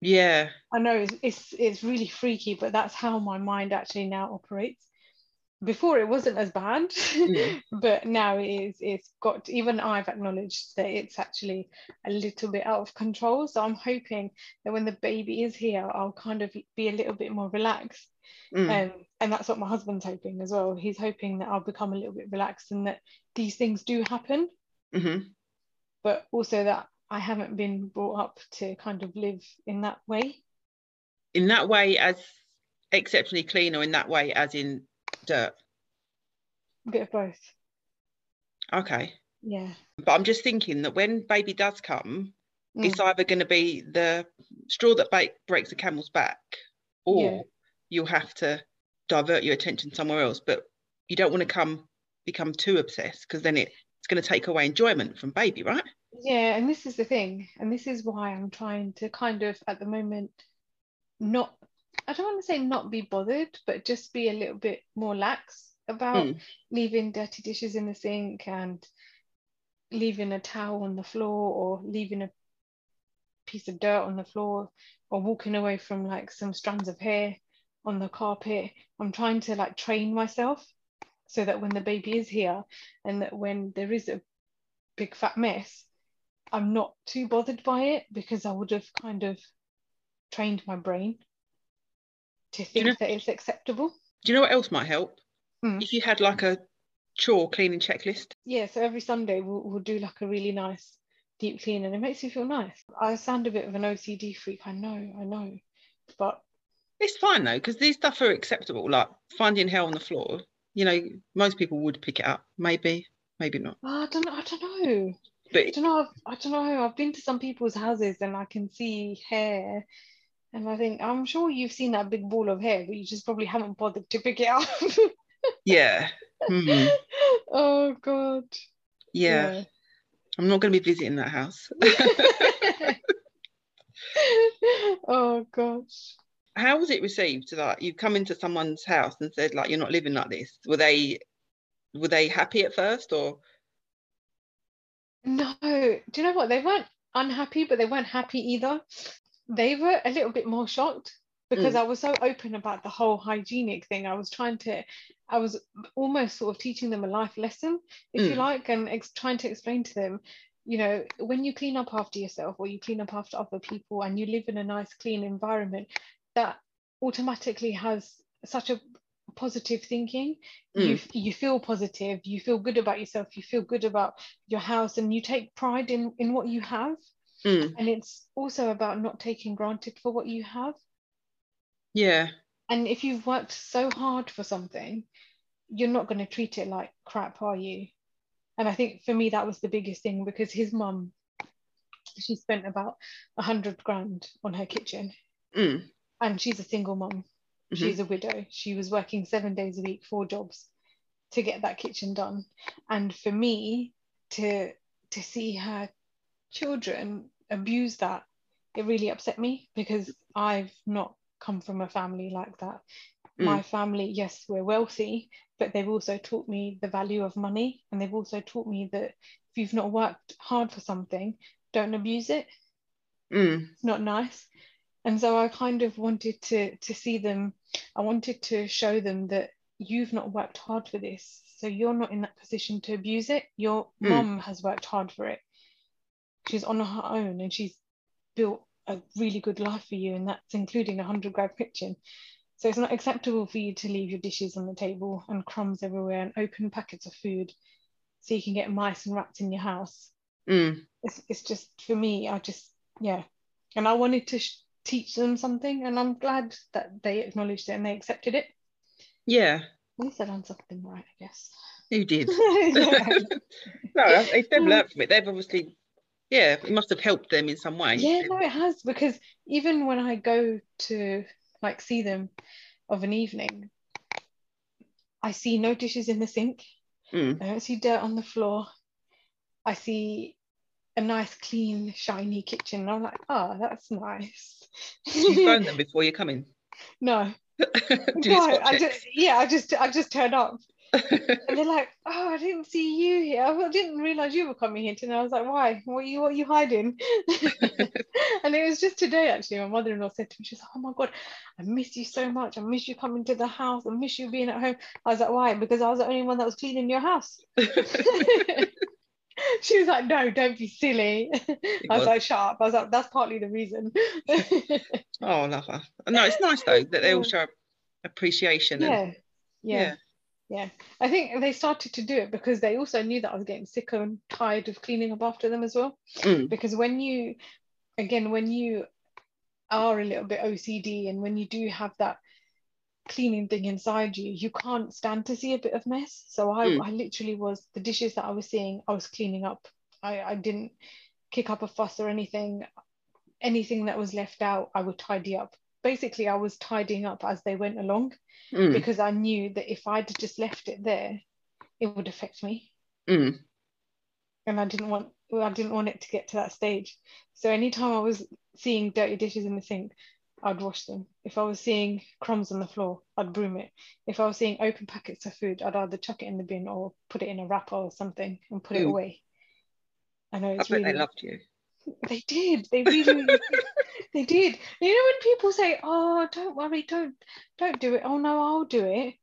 Yeah. I know it's, it's it's really freaky, but that's how my mind actually now operates. Before it wasn't as bad, mm. but now it is it's got even I've acknowledged that it's actually a little bit out of control. So I'm hoping that when the baby is here, I'll kind of be a little bit more relaxed. Mm. Um, and that's what my husband's hoping as well. He's hoping that I'll become a little bit relaxed and that these things do happen. Mm-hmm. But also that I haven't been brought up to kind of live in that way. In that way, as exceptionally clean, or in that way, as in dirt? A bit of both. Okay. Yeah. But I'm just thinking that when baby does come, mm. it's either going to be the straw that ba- breaks the camel's back, or yeah. you'll have to divert your attention somewhere else. But you don't want to come become too obsessed because then it, it's going to take away enjoyment from baby, right? yeah and this is the thing and this is why i'm trying to kind of at the moment not i don't want to say not be bothered but just be a little bit more lax about mm. leaving dirty dishes in the sink and leaving a towel on the floor or leaving a piece of dirt on the floor or walking away from like some strands of hair on the carpet i'm trying to like train myself so that when the baby is here and that when there is a big fat mess I'm not too bothered by it because I would have kind of trained my brain to think you know, that it's acceptable. Do you know what else might help? Mm. If you had like a chore cleaning checklist. Yeah, so every Sunday we'll, we'll do like a really nice deep clean and it makes me feel nice. I sound a bit of an OCD freak, I know, I know. But it's fine though, because these stuff are acceptable, like finding hair on the floor. You know, most people would pick it up, maybe, maybe not. I don't know. I don't know. But I don't know. I've, I don't know. I've been to some people's houses and I can see hair, and I think I'm sure you've seen that big ball of hair, but you just probably haven't bothered to pick it up. yeah. Mm-hmm. Oh God. Yeah. yeah. I'm not going to be visiting that house. oh gosh. How was it received? Like you've come into someone's house and said like you're not living like this. Were they were they happy at first or? No, do you know what? They weren't unhappy, but they weren't happy either. They were a little bit more shocked because mm. I was so open about the whole hygienic thing. I was trying to, I was almost sort of teaching them a life lesson, if mm. you like, and ex- trying to explain to them, you know, when you clean up after yourself or you clean up after other people and you live in a nice, clean environment, that automatically has such a positive thinking mm. you you feel positive you feel good about yourself you feel good about your house and you take pride in in what you have mm. and it's also about not taking granted for what you have yeah and if you've worked so hard for something you're not going to treat it like crap, are you? And I think for me that was the biggest thing because his mum, she spent about a hundred grand on her kitchen, Mm. and she's a single mum. Mhm. She's a widow. She was working seven days a week, four jobs, to get that kitchen done. And for me to to see her children abuse that, it really upset me because I've not come from a family like that. My family, yes, we're wealthy, but they've also taught me the value of money, and they've also taught me that if you've not worked hard for something, don't abuse it Mm. it's not nice and so i kind of wanted to to see them i wanted to show them that you've not worked hard for this so you're not in that position to abuse it your Mm. mum has worked hard for it she's on her own and she's built a really good life for you and that's including a 100 grand kitchen. So it's not acceptable for you to leave your dishes on the table and crumbs everywhere and open packets of food so you can get mice and rats in your house. Mm. it's, it's just for me i just yeah. And i wanted to sh- teach them something and i'm glad that they acknowledged it and they accepted it. Yeah, at least i done something right i guess. You did. no, if they've learned from it, they've obviously, yeah, it must have helped them in some way. yeah no it has because even when i go to like see them of an evening i see no dishes in the sink Mm. i don't see dirt on the floor i see a nice clean shiny kitchen and i'm like oh that's nice You phone them before you come in. no No, I just yeah, I just I just turned up and they're like, oh, I didn't see you here. I didn't realize you were coming here today. I was like, why? What are you what are you hiding? and it was just today actually. My mother-in-law said to me, she's like, oh my god, I miss you so much. I miss you coming to the house. I miss you being at home. I was like, why? Because I was the only one that was cleaning your house. she was like, no, don't be silly. I was was. like, shut up. I was like, that's partly the reason. oh, I love her. No, it's nice though that they all show appreciation. And, yeah. yeah. Yeah. I think they started to do it because they also knew that I was getting sick and tired of cleaning up after them as well. Mm. Because when you, again, when you are a little bit OCD and when you do have that cleaning thing inside you, you can't stand to see a bit of mess. So I, Mm. I literally was the dishes that I was seeing, I was cleaning up. I, I didn't kick up a fuss or anything. Anything that was left out, I would tidy up. Basically, I was tidying up as they went along Mm. because I knew that if I'd just left it there, it would affect me, Mm. and I didn't want I didn't want it to get to that stage. So anytime I was seeing dirty dishes in the sink, I'd wash them. If I was seeing crumbs on the floor, I'd broom it. If I was seeing open packets of food, I'd either chuck it in the bin or put it in a wrapper or something and put it Mm. away. I know I it's bet really they loved you. They did. They really, they did. You know when people say, "Oh, don't worry, don't, don't do it." Oh no, I'll do it.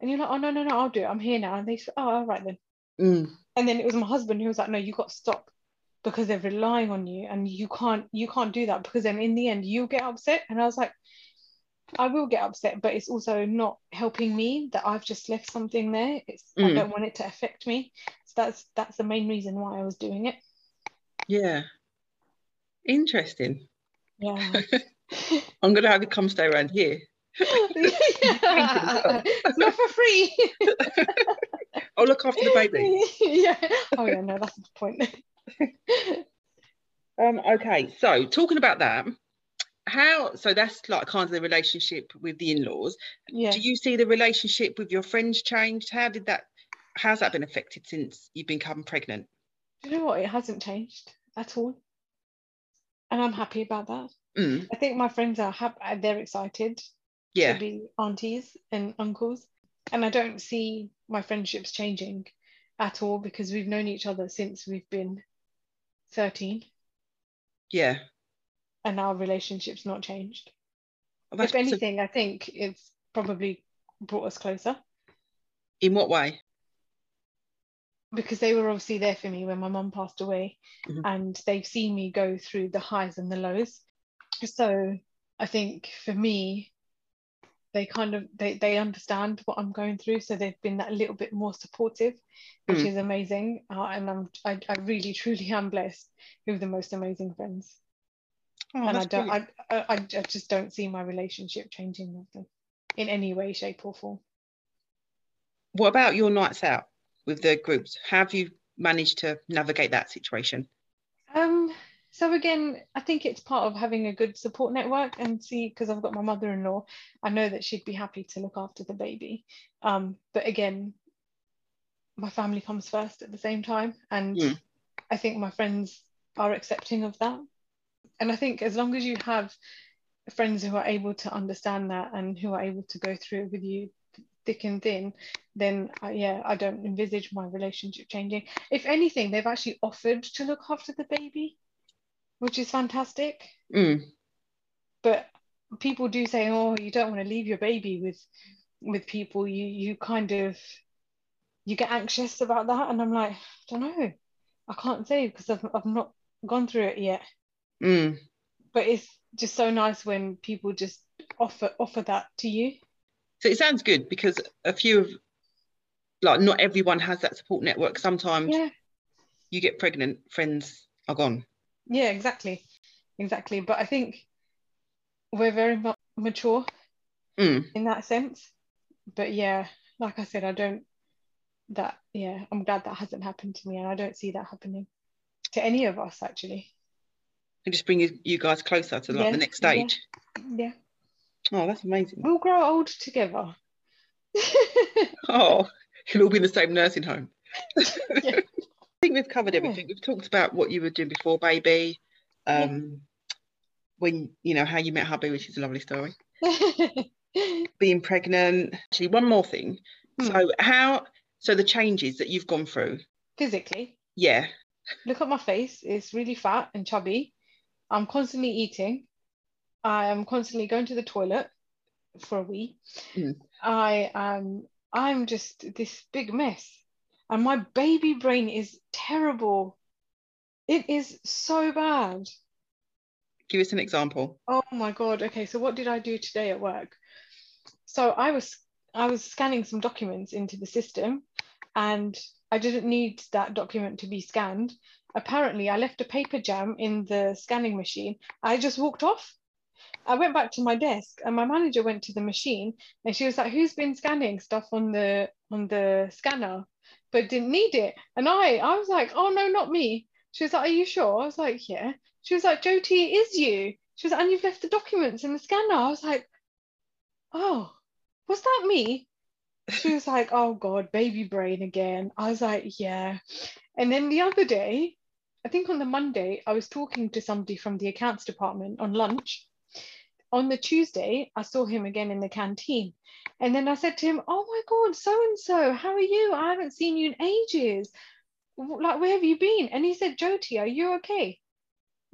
And you're like, "Oh no, no, no, I'll do it. I'm here now." And they say, "Oh, all right then." Mm. And then it was my husband who was like, "No, you got to stop because they're relying on you, and you can't, you can't do that because then in the end you'll get upset." And I was like, "I will get upset, but it's also not helping me that I've just left something there. It's I Mm. don't want it to affect me. So that's that's the main reason why I was doing it." Yeah. Interesting. Yeah. I'm gonna have you come stay around here. it's not for free. I'll look after the baby. yeah. Oh yeah, no, that's the point. Um, okay, so talking about that, how so that's like kind of the relationship with the in-laws. yeah. Do you see the relationship with your friends changed? How did that how's that been affected since you've become pregnant? Do you know what? It hasn't changed at all. And I'm happy about that. Mm, I think my friends are happy, they're excited yeah. to be aunties and uncles. And I don't see my friendships changing at all because we've known each other since we've been 13 Yeah. and our relationship's not changed. Well, that's if so- anything, I think it's probably brought us closer in what way? Because they were obviously there for me when my mum passed away Mhm. and they've seen me go through the highs and the lows. So I think for me, they kind of they, they understand what I'm going through. So they've been that little bit more supportive, which Mm. is amazing. Uh, and I'm I, I really truly am blessed with the most amazing friends. Oh, and I don't. I, I I just don't see my relationship changing with them in any way, shape or form. what about your nights out with the groups? How have you managed to navigate that situation? Um, so again, I think it's part of having a good support network and see because I've got my mother-in-law, I know that she'd be happy to look after the baby. Um, but again, my family comes first at the same time, and mm. I think my friends are accepting of that. And I think as long as you have friends who are able to understand that and who are able to go through it with you thick and thin, then uh, yeah, I don't envisage my relationship changing. If anything, they've actually offered to look after the baby, which is fantastic. Mm. But people do say, "Oh, you don't want to leave your baby with with people." You you kind of you get anxious about that, and I'm like, I don't know, I can't say because I've I've not gone through it yet. Mm. But it's just so nice when people just offer offer that to you. So it sounds good because a few of like not everyone has that support network. Sometimes yeah. you get pregnant, friends are gone. Yeah, exactly. Exactly. But I think we're very mature mm. in that sense. But yeah, like I said, I don't that yeah, I'm glad that hasn't happened to me and I don't see that happening to any of us actually. And just bring you, you guys closer to like yeah, the next stage. Yeah. yeah. Oh, that's amazing. We'll grow old together. oh, you'll all be in the same nursing home. yeah. I think we've covered everything. We've talked about what you were doing before baby, um, when you know how you met hubby, which is a lovely story. Being pregnant. Actually, one more thing. Hmm. So how? So the changes that you've gone through physically. Yeah. Look at my face. It's really fat and chubby. I'm constantly eating. I am constantly going to the toilet for a wee. Mm. I am I'm just this big mess. And my baby brain is terrible. It is so bad. Give us an example. Oh my god. Okay, so what did I do today at work? So I was I was scanning some documents into the system and I didn't need that document to be scanned. Apparently, I left a paper jam in the scanning machine. I just walked off I went back to my desk and my manager went to the machine and she was like, who's been scanning stuff on the on the scanner, but didn't need it? And I I was like, oh no, not me. She was like, are you sure? I was like, yeah. She was like, Jyoti, it is you. She was like, and you've left the documents in the scanner. I was like, oh, was that me? She was like, oh God, baby brain again. I was like, yeah. And then the other day, I think on the Monday, I was talking to somebody from the accounts department on lunch on the Tuesday, I saw him again in the canteen. And then I said to him, Oh my God, so and so, how are you? I haven't seen you in ages. Like, where have you been? And he said, Jyoti, are you okay?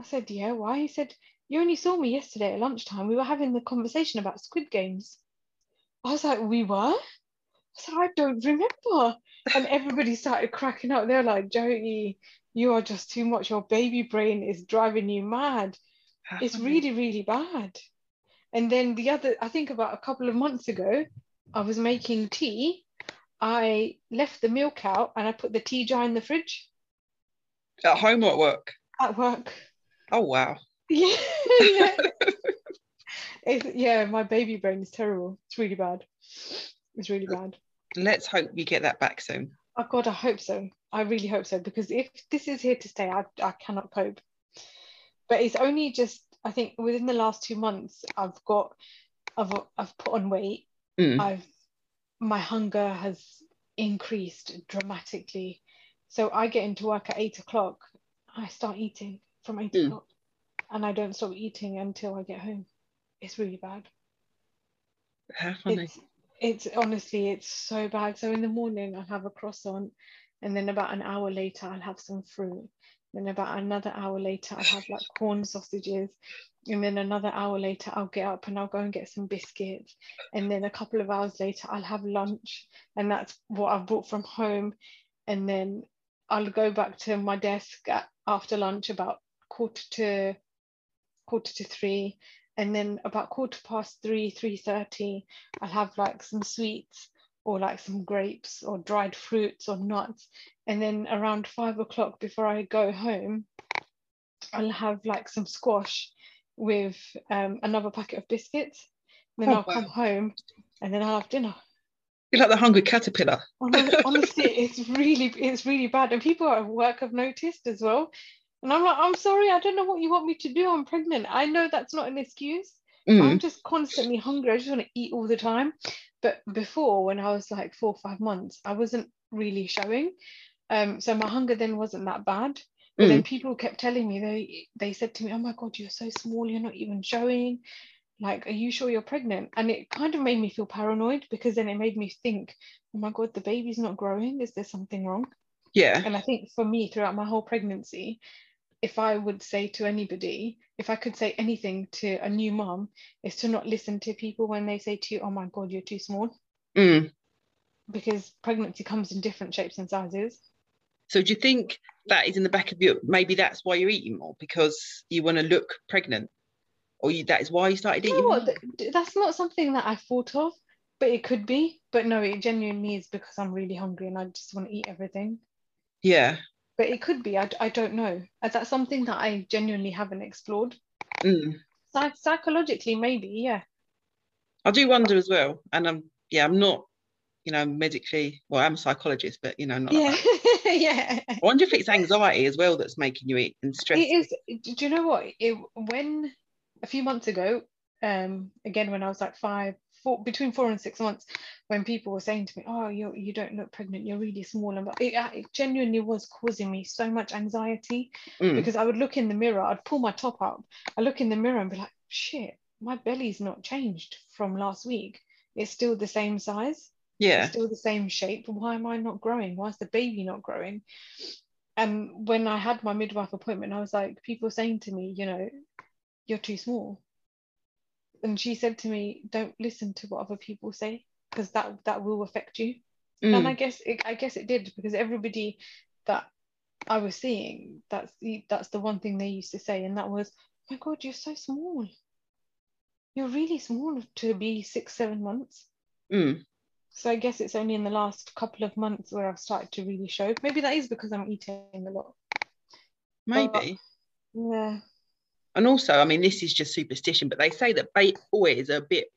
I said, Yeah, why? He said, You only saw me yesterday at lunchtime. We were having the conversation about Squid Games. I was like, We were? I said, I don't remember. And everybody started cracking up. They're like, Jyoti, you are just too much. Your baby brain is driving you mad. It's really, really bad. And then the other, I think about a couple of months ago, I was making tea. I left the milk out and I put the tea jar in the fridge. At home or at work? At work. Oh, wow. Yeah. yeah. yeah, my baby brain is terrible. It's really bad. It's really bad. Let's hope you get that back soon. Oh God, I hope so. I really hope so because if this is here to stay, I, I cannot cope. But it's only just I think within the last two months, I've got, I've, I've put on weight. Mm. I've, my hunger has increased dramatically. So I get into work at eight o'clock. I start eating from eight mm. o'clock, and I don't stop eating until I get home. It's really bad. How funny. It's, it's honestly, it's so bad. So in the morning, I'll have a croissant, and then about an hour later, I'll have some fruit then about another hour later, I'll have like corn sausages. And then another hour later, I'll get up and I'll go and get some biscuits. And then a couple of hours later, I'll have lunch. And that's what I've brought from home. And then I'll go back to my desk at, after lunch about quarter to quarter to three. And then about quarter past three, 3.30, I'll have like some sweets or like some grapes or dried fruits or nuts. And then around five o'clock before I go home, I'll have like some squash with um, another packet of biscuits. And Then oh, I'll wow. come home and then I'll have dinner. You're like the hungry caterpillar. Honestly, it's really, it's really bad. And people at work have noticed as well. And I'm like, I'm sorry, I don't know what you want me to do. I'm pregnant. I know that's not an excuse. Mm. I'm just constantly hungry. I just want to eat all the time. But before, when I was like four or five months, I wasn't really showing. Um, so my hunger then wasn't that bad. But mm. then people kept telling me they they said to me, "Oh my God, you're so small. You're not even showing. Like, are you sure you're pregnant?" And it kind of made me feel paranoid because then it made me think, "Oh my God, the baby's not growing. Is there something wrong?" Yeah. And I think for me, throughout my whole pregnancy, if I would say to anybody, if I could say anything to a new mom, is to not listen to people when they say to you, "Oh my God, you're too small," mm. because pregnancy comes in different shapes and sizes. So do you think that is in the back of your? Maybe that's why you're eating more because you want to look pregnant, or you, that is why you started eating. You know what? That's not something that I thought of, but it could be. But no, it genuinely is because I'm really hungry and I just want to eat everything. Yeah but it could be I, I don't know. Uh, that's something that i genuinely haven't explored. Mm. Psych- psychologically maybe yeah. I do wonder as well and i'm yeah i'm not you know medically well i'm a psychologist but you know not yeah yeah. I wonder if it's anxiety as well that's making you eat and stress. It is do you know what? It, when a few months ago um again when i was like five four, between four and six months when people were saying to me, "Oh, you you don't look pregnant. You're really small," and it, it genuinely was causing me so much anxiety mm. because I would look in the mirror, I'd pull my top up, I look in the mirror and be like, "Shit, my belly's not changed from last week. It's still the same size. Yeah, it's still the same shape. Why am I not growing? Why is the baby not growing?" And when I had my midwife appointment, I was like, people saying to me, you know, you're too small and she said to me, "Don't listen to what other people say because that that will affect you." Mm. And I guess it, I guess it did because everybody that I was seeing, that's the that's the one thing they used to say, and that was, "My God, you're so small. You're really small to be six, seven months." Mm. So I guess it's only in the last couple of months where I've started to really show. Maybe that is because I'm eating a lot. Maybe. But, yeah and also, I mean, this is just superstition, but they say that boys are a bit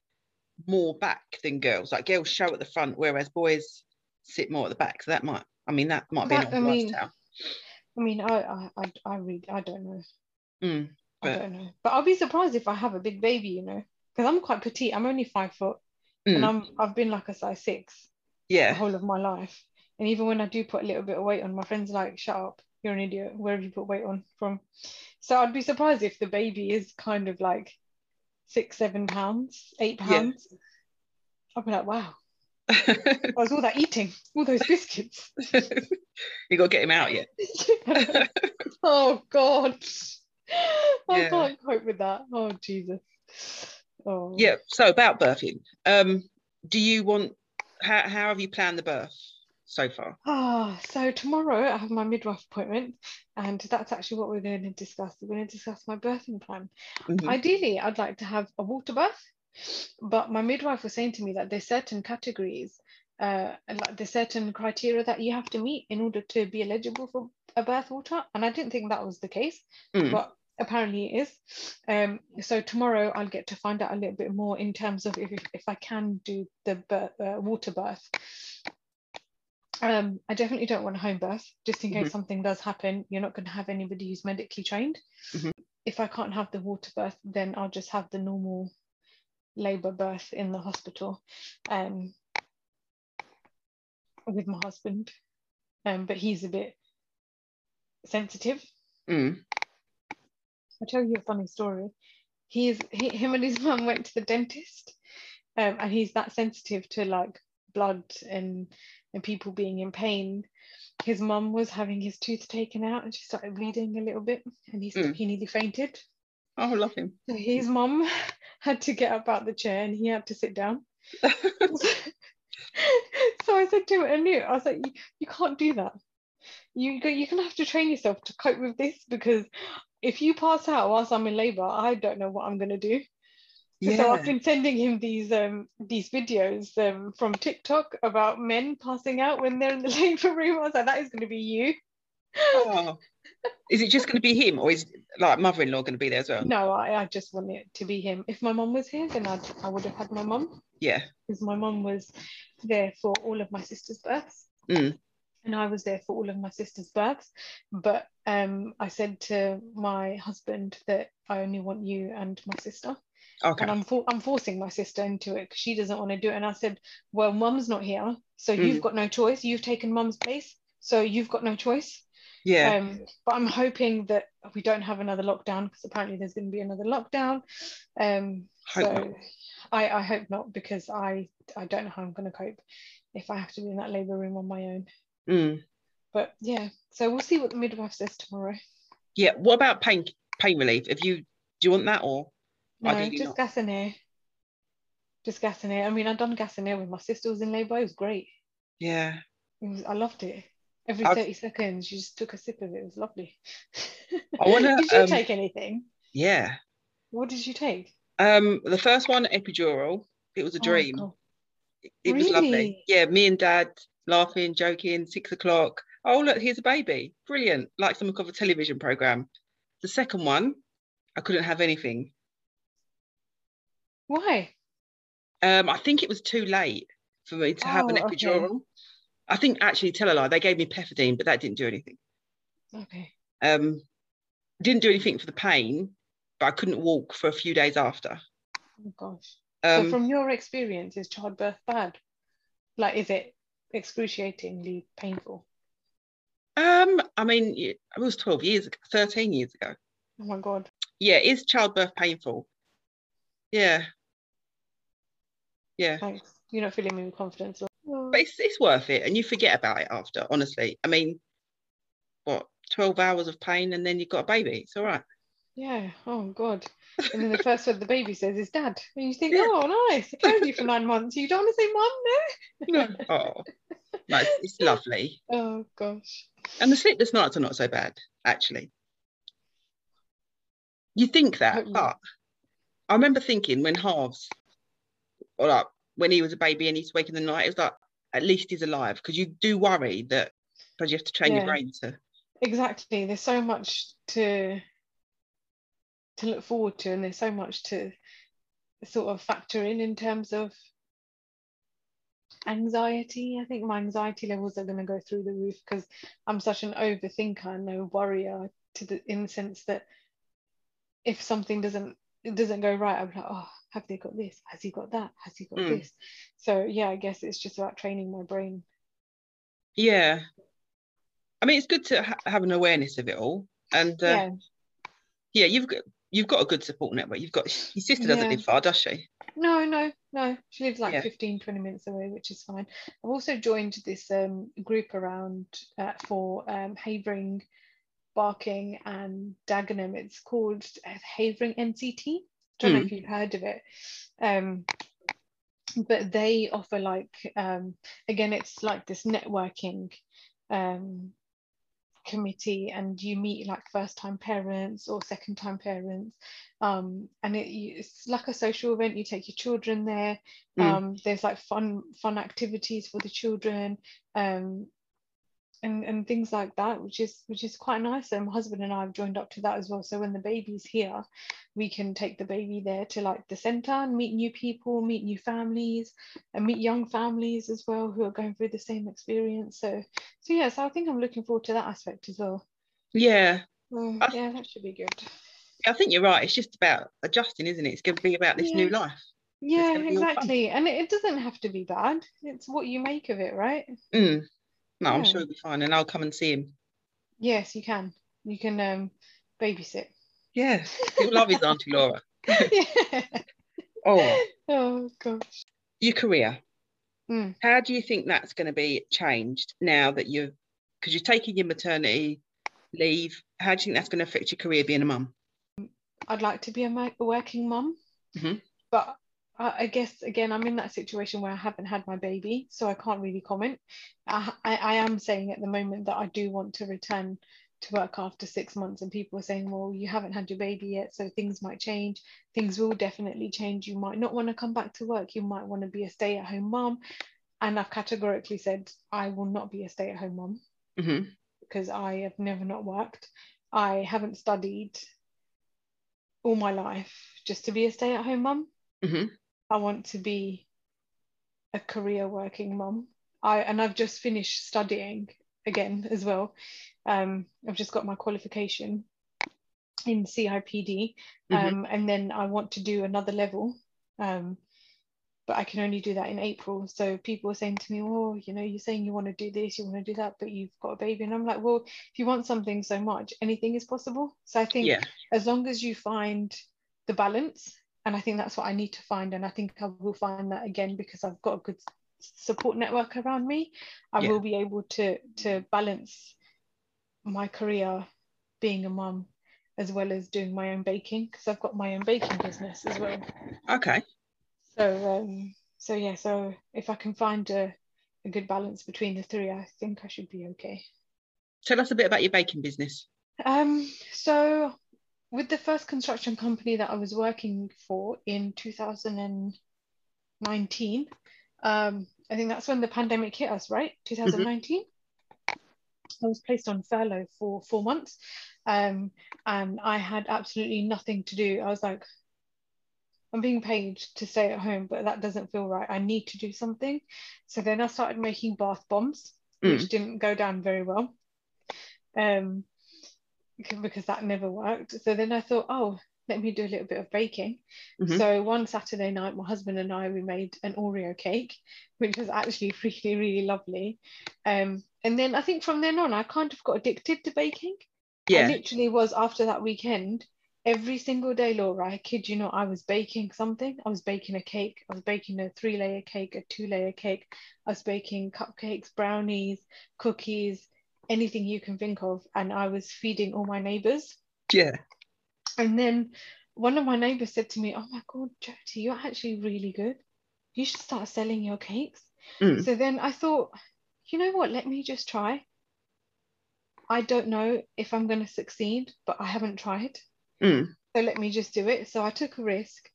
more back than girls. Like girls show at the front, whereas boys sit more at the back. So that might, I mean, that might that, be an I mean, lifestyle. I mean, I, I, I, read, I don't know. Mm, but, I don't know, but I'll be surprised if I have a big baby, you know, because I'm quite petite. I'm only five foot, mm. and I'm, I've been like a size six, yeah, the whole of my life. And even when I do put a little bit of weight on, my friends like, "Shut up, you're an idiot. Where have you put weight on from?" So I'd be surprised if the baby is kind of like six, seven pounds, eight pounds. Yeah. I'd be like, wow. I was all that eating, all those biscuits. you got to get him out yet. oh God. I yeah. can't cope with that. Oh Jesus. Oh. Yeah. So about birthing, um, do you want? How, how have you planned the birth? So far? Ah, so tomorrow I have my midwife appointment, and that's actually what we're going to discuss. We're going to discuss my birthing plan. Mm-hmm. Ideally, I'd like to have a water birth, but my midwife was saying to me that there's certain categories, uh, like there's certain criteria that you have to meet in order to be eligible for a birth water, and I didn't think that was the case, mm. but apparently it is. Um, so tomorrow I'll get to find out a little bit more in terms of if, if, if I can do the birth, uh, water birth. Um, I definitely don't want a home birth, just in case mm-hmm. something does happen. You're not going to have anybody who's medically trained. Mm-hmm. If I can't have the water birth, then I'll just have the normal labour birth in the hospital um, with my husband. Um, but he's a bit sensitive. Mm. I'll tell you a funny story. He's he, him and his mum went to the dentist, um, and he's that sensitive to like blood and and people being in pain, his mum was having his tooth taken out and she started bleeding a little bit and he, mm. he nearly fainted. Oh, love him. So his mum had to get up out the chair and he had to sit down. so I said to him, I was like, you, you can't do that. You, you're going to have to train yourself to cope with this because if you pass out whilst I'm in labour, I don't know what I'm going to do. Yeah. So I've been sending him these um these videos um from TikTok about men passing out when they're in the labour room. I was like, that is going to be you. Oh. Is it just going to be him, or is like mother-in-law going to be there as well? No, I, I just want it to be him. If my mum was here, then I'd, I would have had my mum. Yeah. Because my mum was there for all of my sister's births. Mm. And I was there for all of my sister's births. But um, I said to my husband that I only want you and my sister. Okay. And I'm, for- I'm forcing my sister into it because she doesn't want to do it. And I said, well, mum's not here. So Mm. you've got no choice. You've taken mum's place. So you've got no choice. yeah. Um, but I'm hoping that we don't have another lockdown because apparently there's going to be another lockdown. Um, Hope so not. I, I hope not because I I don't know how I'm going to cope if I have to be in that labour room on my own. Mm. But yeah, so we'll see what the midwife says tomorrow. Yeah. What about pain pain relief? If you do you want that or No, just not. gas in air. Just gas in air. I mean, I've done gas in air when my sister was in labour. It was great. yeah. It was, I loved it. Every I've- 30 seconds, you just took a sip of it. It was lovely. I wanna, did you um, take anything? Yeah. What did you take? Um, the first one, epidural. It was a Oh, dream. God. it was lovely. Really? Yeah, me and dad laughing, joking, six o'clock. Oh, look, here's a baby. Brilliant. Like some kind of a television program. The second one, I couldn't have anything. Why? Um, I think it was too late for me to have an Oh, okay. epidural. I think actually, tell a lie, they gave me pethidine, but that didn't do anything. Okay. Um, didn't do anything for the pain, but I couldn't walk for a few days after. Oh gosh. Um, so from your experience, is childbirth bad? Like, is it excruciatingly painful? um, I mean, it it was 12 years ago, 13 years ago. Oh my god. Yeah, is childbirth painful? Yeah. Yeah. Thanks. You're not feeling me with confidence. Oh, But it's, it's worth it. And you forget about it after, honestly. I mean, what, 12 hours of pain and then you've got a baby. It's all right. yeah. Oh god. And then the first word the baby says is dad. And you think, Yeah. oh nice. I carried you for nine months. You don't want to say mum, No. Oh, no, it's, it's lovely. Oh gosh. And the sleepless nights are not so bad, actually. You think that, but I remember thinking when halves, or like when he was a baby and he's used to wake in the night, it was like, at least he's alive. Because you do worry that, because you have to train your brain to, Exactly. There's so much to to look forward to, and there's so much to sort of factor in in terms of anxiety. I think my anxiety levels are going to go through the roof because I'm such an overthinker and a worrier to the in the sense that if something doesn't it doesn't go right, I'm like, oh, have they got this? Has he got that? Has he got Mm. this? So yeah, I guess it's just about training my brain. yeah. I mean, it's good to ha- have an awareness of it all. And uh, yeah. yeah, you've got you've got a good support network. You've got your sister doesn't Yeah. live far, does she? No, no, no. She lives like Yeah. 15, 20 minutes away, which is fine. I've also joined this um, group around uh, for um, Havering, Barking, and Dagenham. It's called uh, Havering NCT. Don't know Hmm. if you've heard of it. Um, but they offer like um, again, it's like this networking um, committee, and you meet like first time parents or second time parents um, and it, it's like a social event. You take your children there. Mm. Um, there's like fun fun activities for the children, um, and and things like that, which is which is quite nice. And my husband and I have joined up to that as well. So when the baby's here, we can take the baby there to like the centre and meet new people, meet new families, and meet young families as well who are going through the same experience. So so yeah, so I think I'm looking forward to that aspect as well. Yeah. So, I- yeah, that should be good. I think you're right. It's just about adjusting, isn't it? It's going to be about this new life. Yeah, gonna be all fun. exactly. And it, it doesn't have to be bad. It's what you make of it, right? Mm. No, I'm Yeah. sure he'll be fine, and I'll come and see him. Yes, you can. You can um babysit. Yeah, he'll love his auntie Laura. yeah. Oh, Oh gosh. your career. Mm. How do you think that's going to be changed now that you've, because you're taking your maternity leave? How do you think that's going to affect your career being a mum? I'd like to be a working mum, Mhm. but I, guess again I'm in that situation where I haven't had my baby, so I can't really comment. I, I, I am saying at the moment that I do want to return to work after six months, and people are saying, well, you haven't had your baby yet, so things might change. Things will definitely change. You might not want to come back to work. You might want to be a stay-at-home mom. and I've categorically said I will not be a stay-at-home mum hmm because I have never not worked. I haven't studied all my life just to be a stay-at-home mum. Mhm. I want to be a career working mum. I and I've just finished studying again as well. Um, I've just got my qualification in CIPD, Mhm. um, and then I want to do another level. Um, but I can only do that in April. So people are saying to me, "Oh, you know, you're saying you want to do this, you want to do that, but you've got a baby." And I'm like, "Well, if you want something so much, anything is possible." So I think Yeah. as long as you find the balance and i think that's what i need to find and i think i will find that again because i've got a good support network around me i Yeah. will be able to to balance my career being a mum as well as doing my own baking because i've got my own baking business as well Okay. so um so yeah so if i can find a, a good balance between the three i think i should be okay Tell us a bit about your baking business. Um, so with the first construction company that I was working for in 2019, um, I think that's when the pandemic hit us, right? 2019. I was placed on furlough for four months, um, and I had absolutely nothing to do. I was like, I'm being paid to stay at home, but that doesn't feel right. I need to do something. So then I started making bath bombs, which didn't go down very well. Um, because that never worked. So then I thought, oh, let me do a little bit of baking. Mhm. So one Saturday night, my husband and I we made an Oreo cake, which was actually really, really lovely. Um, and then I think from then on, I kind of got addicted to baking. I Yeah. literally was after that weekend, every single day, Laura, I kid you not, I was baking something. I was baking a cake. I was baking a three layer cake, a two layer cake. I was baking cupcakes, brownies, cookies, anything you can think of. And I was feeding all my neighbors. Yeah. And then one of my neighbors said to me, Oh my God, Jody, you're actually really good. You should start selling your cakes. Mm. So then I thought, you know what, let me just try. I don't know if I'm going to succeed, but I haven't tried. Mm. So let me just do it. So I took a risk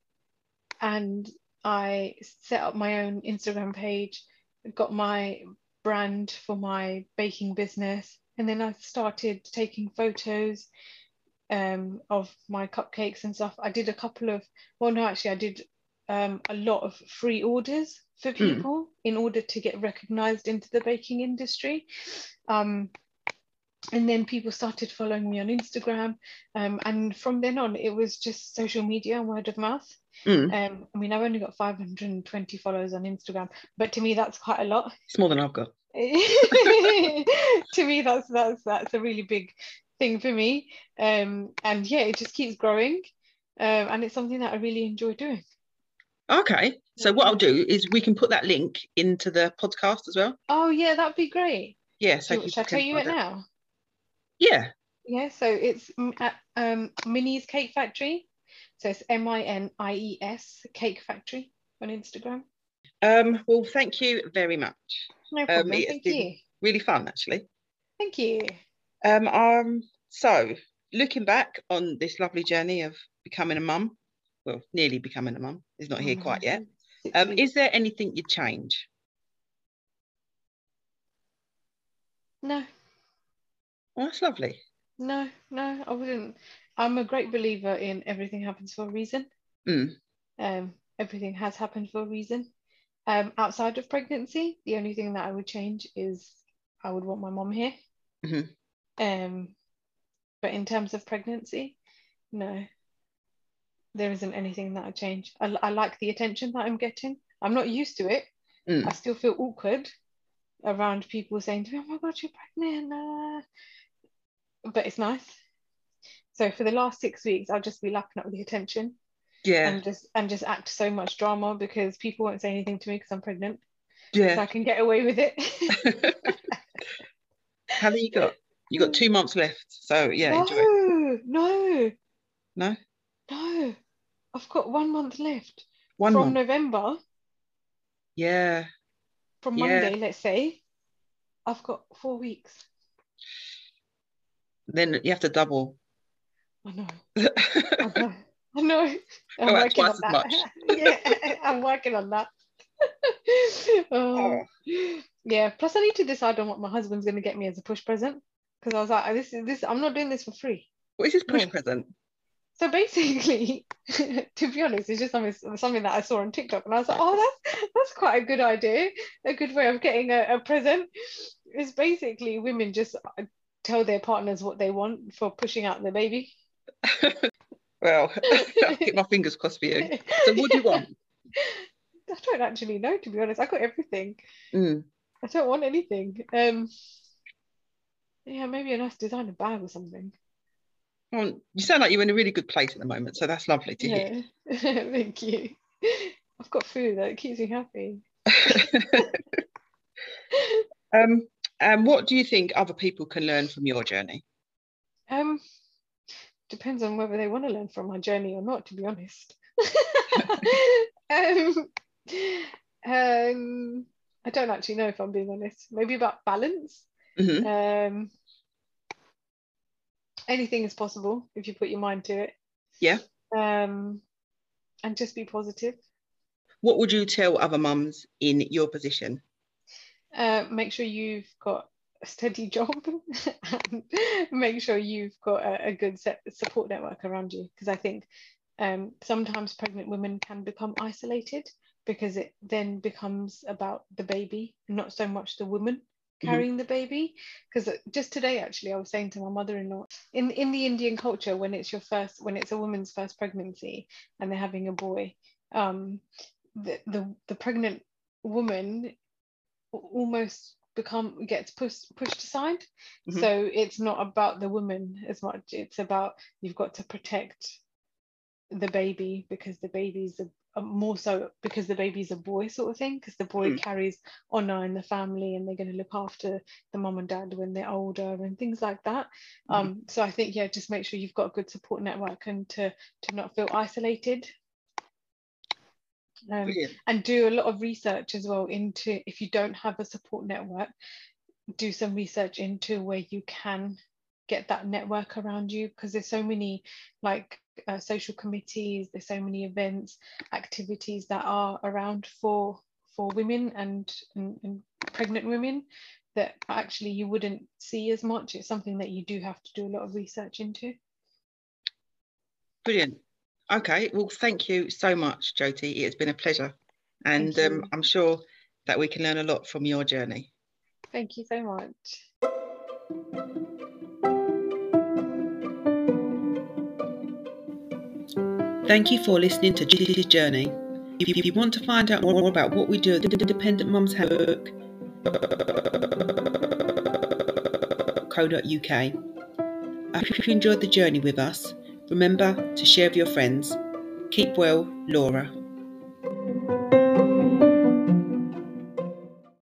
and I set up my own Instagram page, got my brand for my baking business, and then I started taking photos um, of my cupcakes and stuff. I did a couple of, well, no, actually, I did um, a lot of free orders for people in order to get recognized into the baking industry. Um, and then people started following me on Instagram. Um, and from then on, it was just social media and word of mouth. Mm. Um, I mean, I've only got 520 followers on Instagram, but to me, that's quite a lot. It's more than I've got. to me, that's that's that's a really big thing for me. Um, and yeah, it just keeps growing, um, and it's something that I really enjoy doing. Okay. So what I'll do is we can put that link into the podcast as well. Oh yeah, that'd be great. Yeah. So Should, I tell you it now? Yeah. Yeah, so it's at um, Minies Cake Factory. So it's M I N I E S Cake Factory on Instagram. Um, well, thank you very much. No problem. it's Thank you. Really fun, actually. Thank you. Um, um, so looking back on this lovely journey of becoming a mum, well, nearly becoming a mum, is not here quite yet. Um, is there anything you'd change? no, Oh, that's lovely. no, no, I wouldn't. I'm a great believer in everything happens for a reason. Mm. Um, everything has happened for a reason. Um, outside of pregnancy, the only thing that I would change is I would want my mom here. Mhm. Um, but in terms of pregnancy, no, there isn't anything that I change. I, I like the attention that I'm getting. I'm not used to it. Mm. I still feel awkward around people saying to me, "Oh my God, you're pregnant," uh." But it's nice. So for the last six weeks, I'll just be lapping up the attention Yeah. and just and just act so much drama because people won't say anything to me because I'm pregnant, so yeah. I can get away with it. How many you got? You got two months left. So yeah, enjoy it. no, no, No? no. I've got one month left One from month. November. Yeah. From Yeah. Monday, let's say, I've got four weeks. Then you have to double. I know. I know. I know. I'm out working on that. yeah, I'm working on that. oh. Yeah. Plus, I need to decide on what my husband's going to get me as a push present because I was like, this is this. I'm not doing this for free. What is this push No. present? so basically, to be honest, it's just something, something that I saw on TikTok, and I was like, oh, that's that's quite a good idea, a good way of getting a, a present. It's basically women just tell their partners what they want for pushing out the baby. well, I'll keep my fingers crossed for you. So, what do you want? I don't actually know, to be honest. I got everything. Mm. I don't want anything. Um, yeah, maybe a nice designer bag or something. Well, you sound like you're in a really good place at the moment, so that's lovely to yeah. hear. Thank you. I've got food that keeps me happy. um, and what do you think other people can learn from your journey? Um, depends on whether they want to learn from my journey or not, to be honest. um, um, I don't actually know if I'm being honest. Maybe about balance. Mm-hmm. Um, anything is possible if you put your mind to it. Yeah. Um, and just be positive. What would you tell other mums in your position? Uh, make sure you've got a steady job and make sure you've got a, a good set, support network around you because I think um, sometimes pregnant women can become isolated because it then becomes about the baby, not so much the woman mm-hmm. carrying the baby. Because uh, just today, actually, I was saying to my mother-in-law, in in the Indian culture, when it's your first, when it's a woman's first pregnancy and they're having a boy, um, the the, the pregnant woman almost become gets pushed pushed aside mm-hmm. so it's not about the woman as much it's about you've got to protect the baby because the baby's a, a more so because the baby's a boy sort of thing because the boy mm. carries honor in the family and they're going to look after the mom and dad when they're older and things like that mm. um so i think yeah just make sure you've got a good support network and to to not feel isolated um, and do a lot of research as well into if you don't have a support network do some research into where you can get that network around you because there's so many like uh, social committees there's so many events activities that are around for for women and, and, and pregnant women that actually you wouldn't see as much. It's something that you do have to do a lot of research into. Brilliant okay well thank you so much jyoti it's been a pleasure and um, i'm sure that we can learn a lot from your journey thank you so much Thank you for listening to Jyoti's Journey. If you want to find out more about what we do at the Independent Mums Handbook, co.uk. I hope you enjoyed the journey with us. Remember to share with your friends. Keep well, Laura.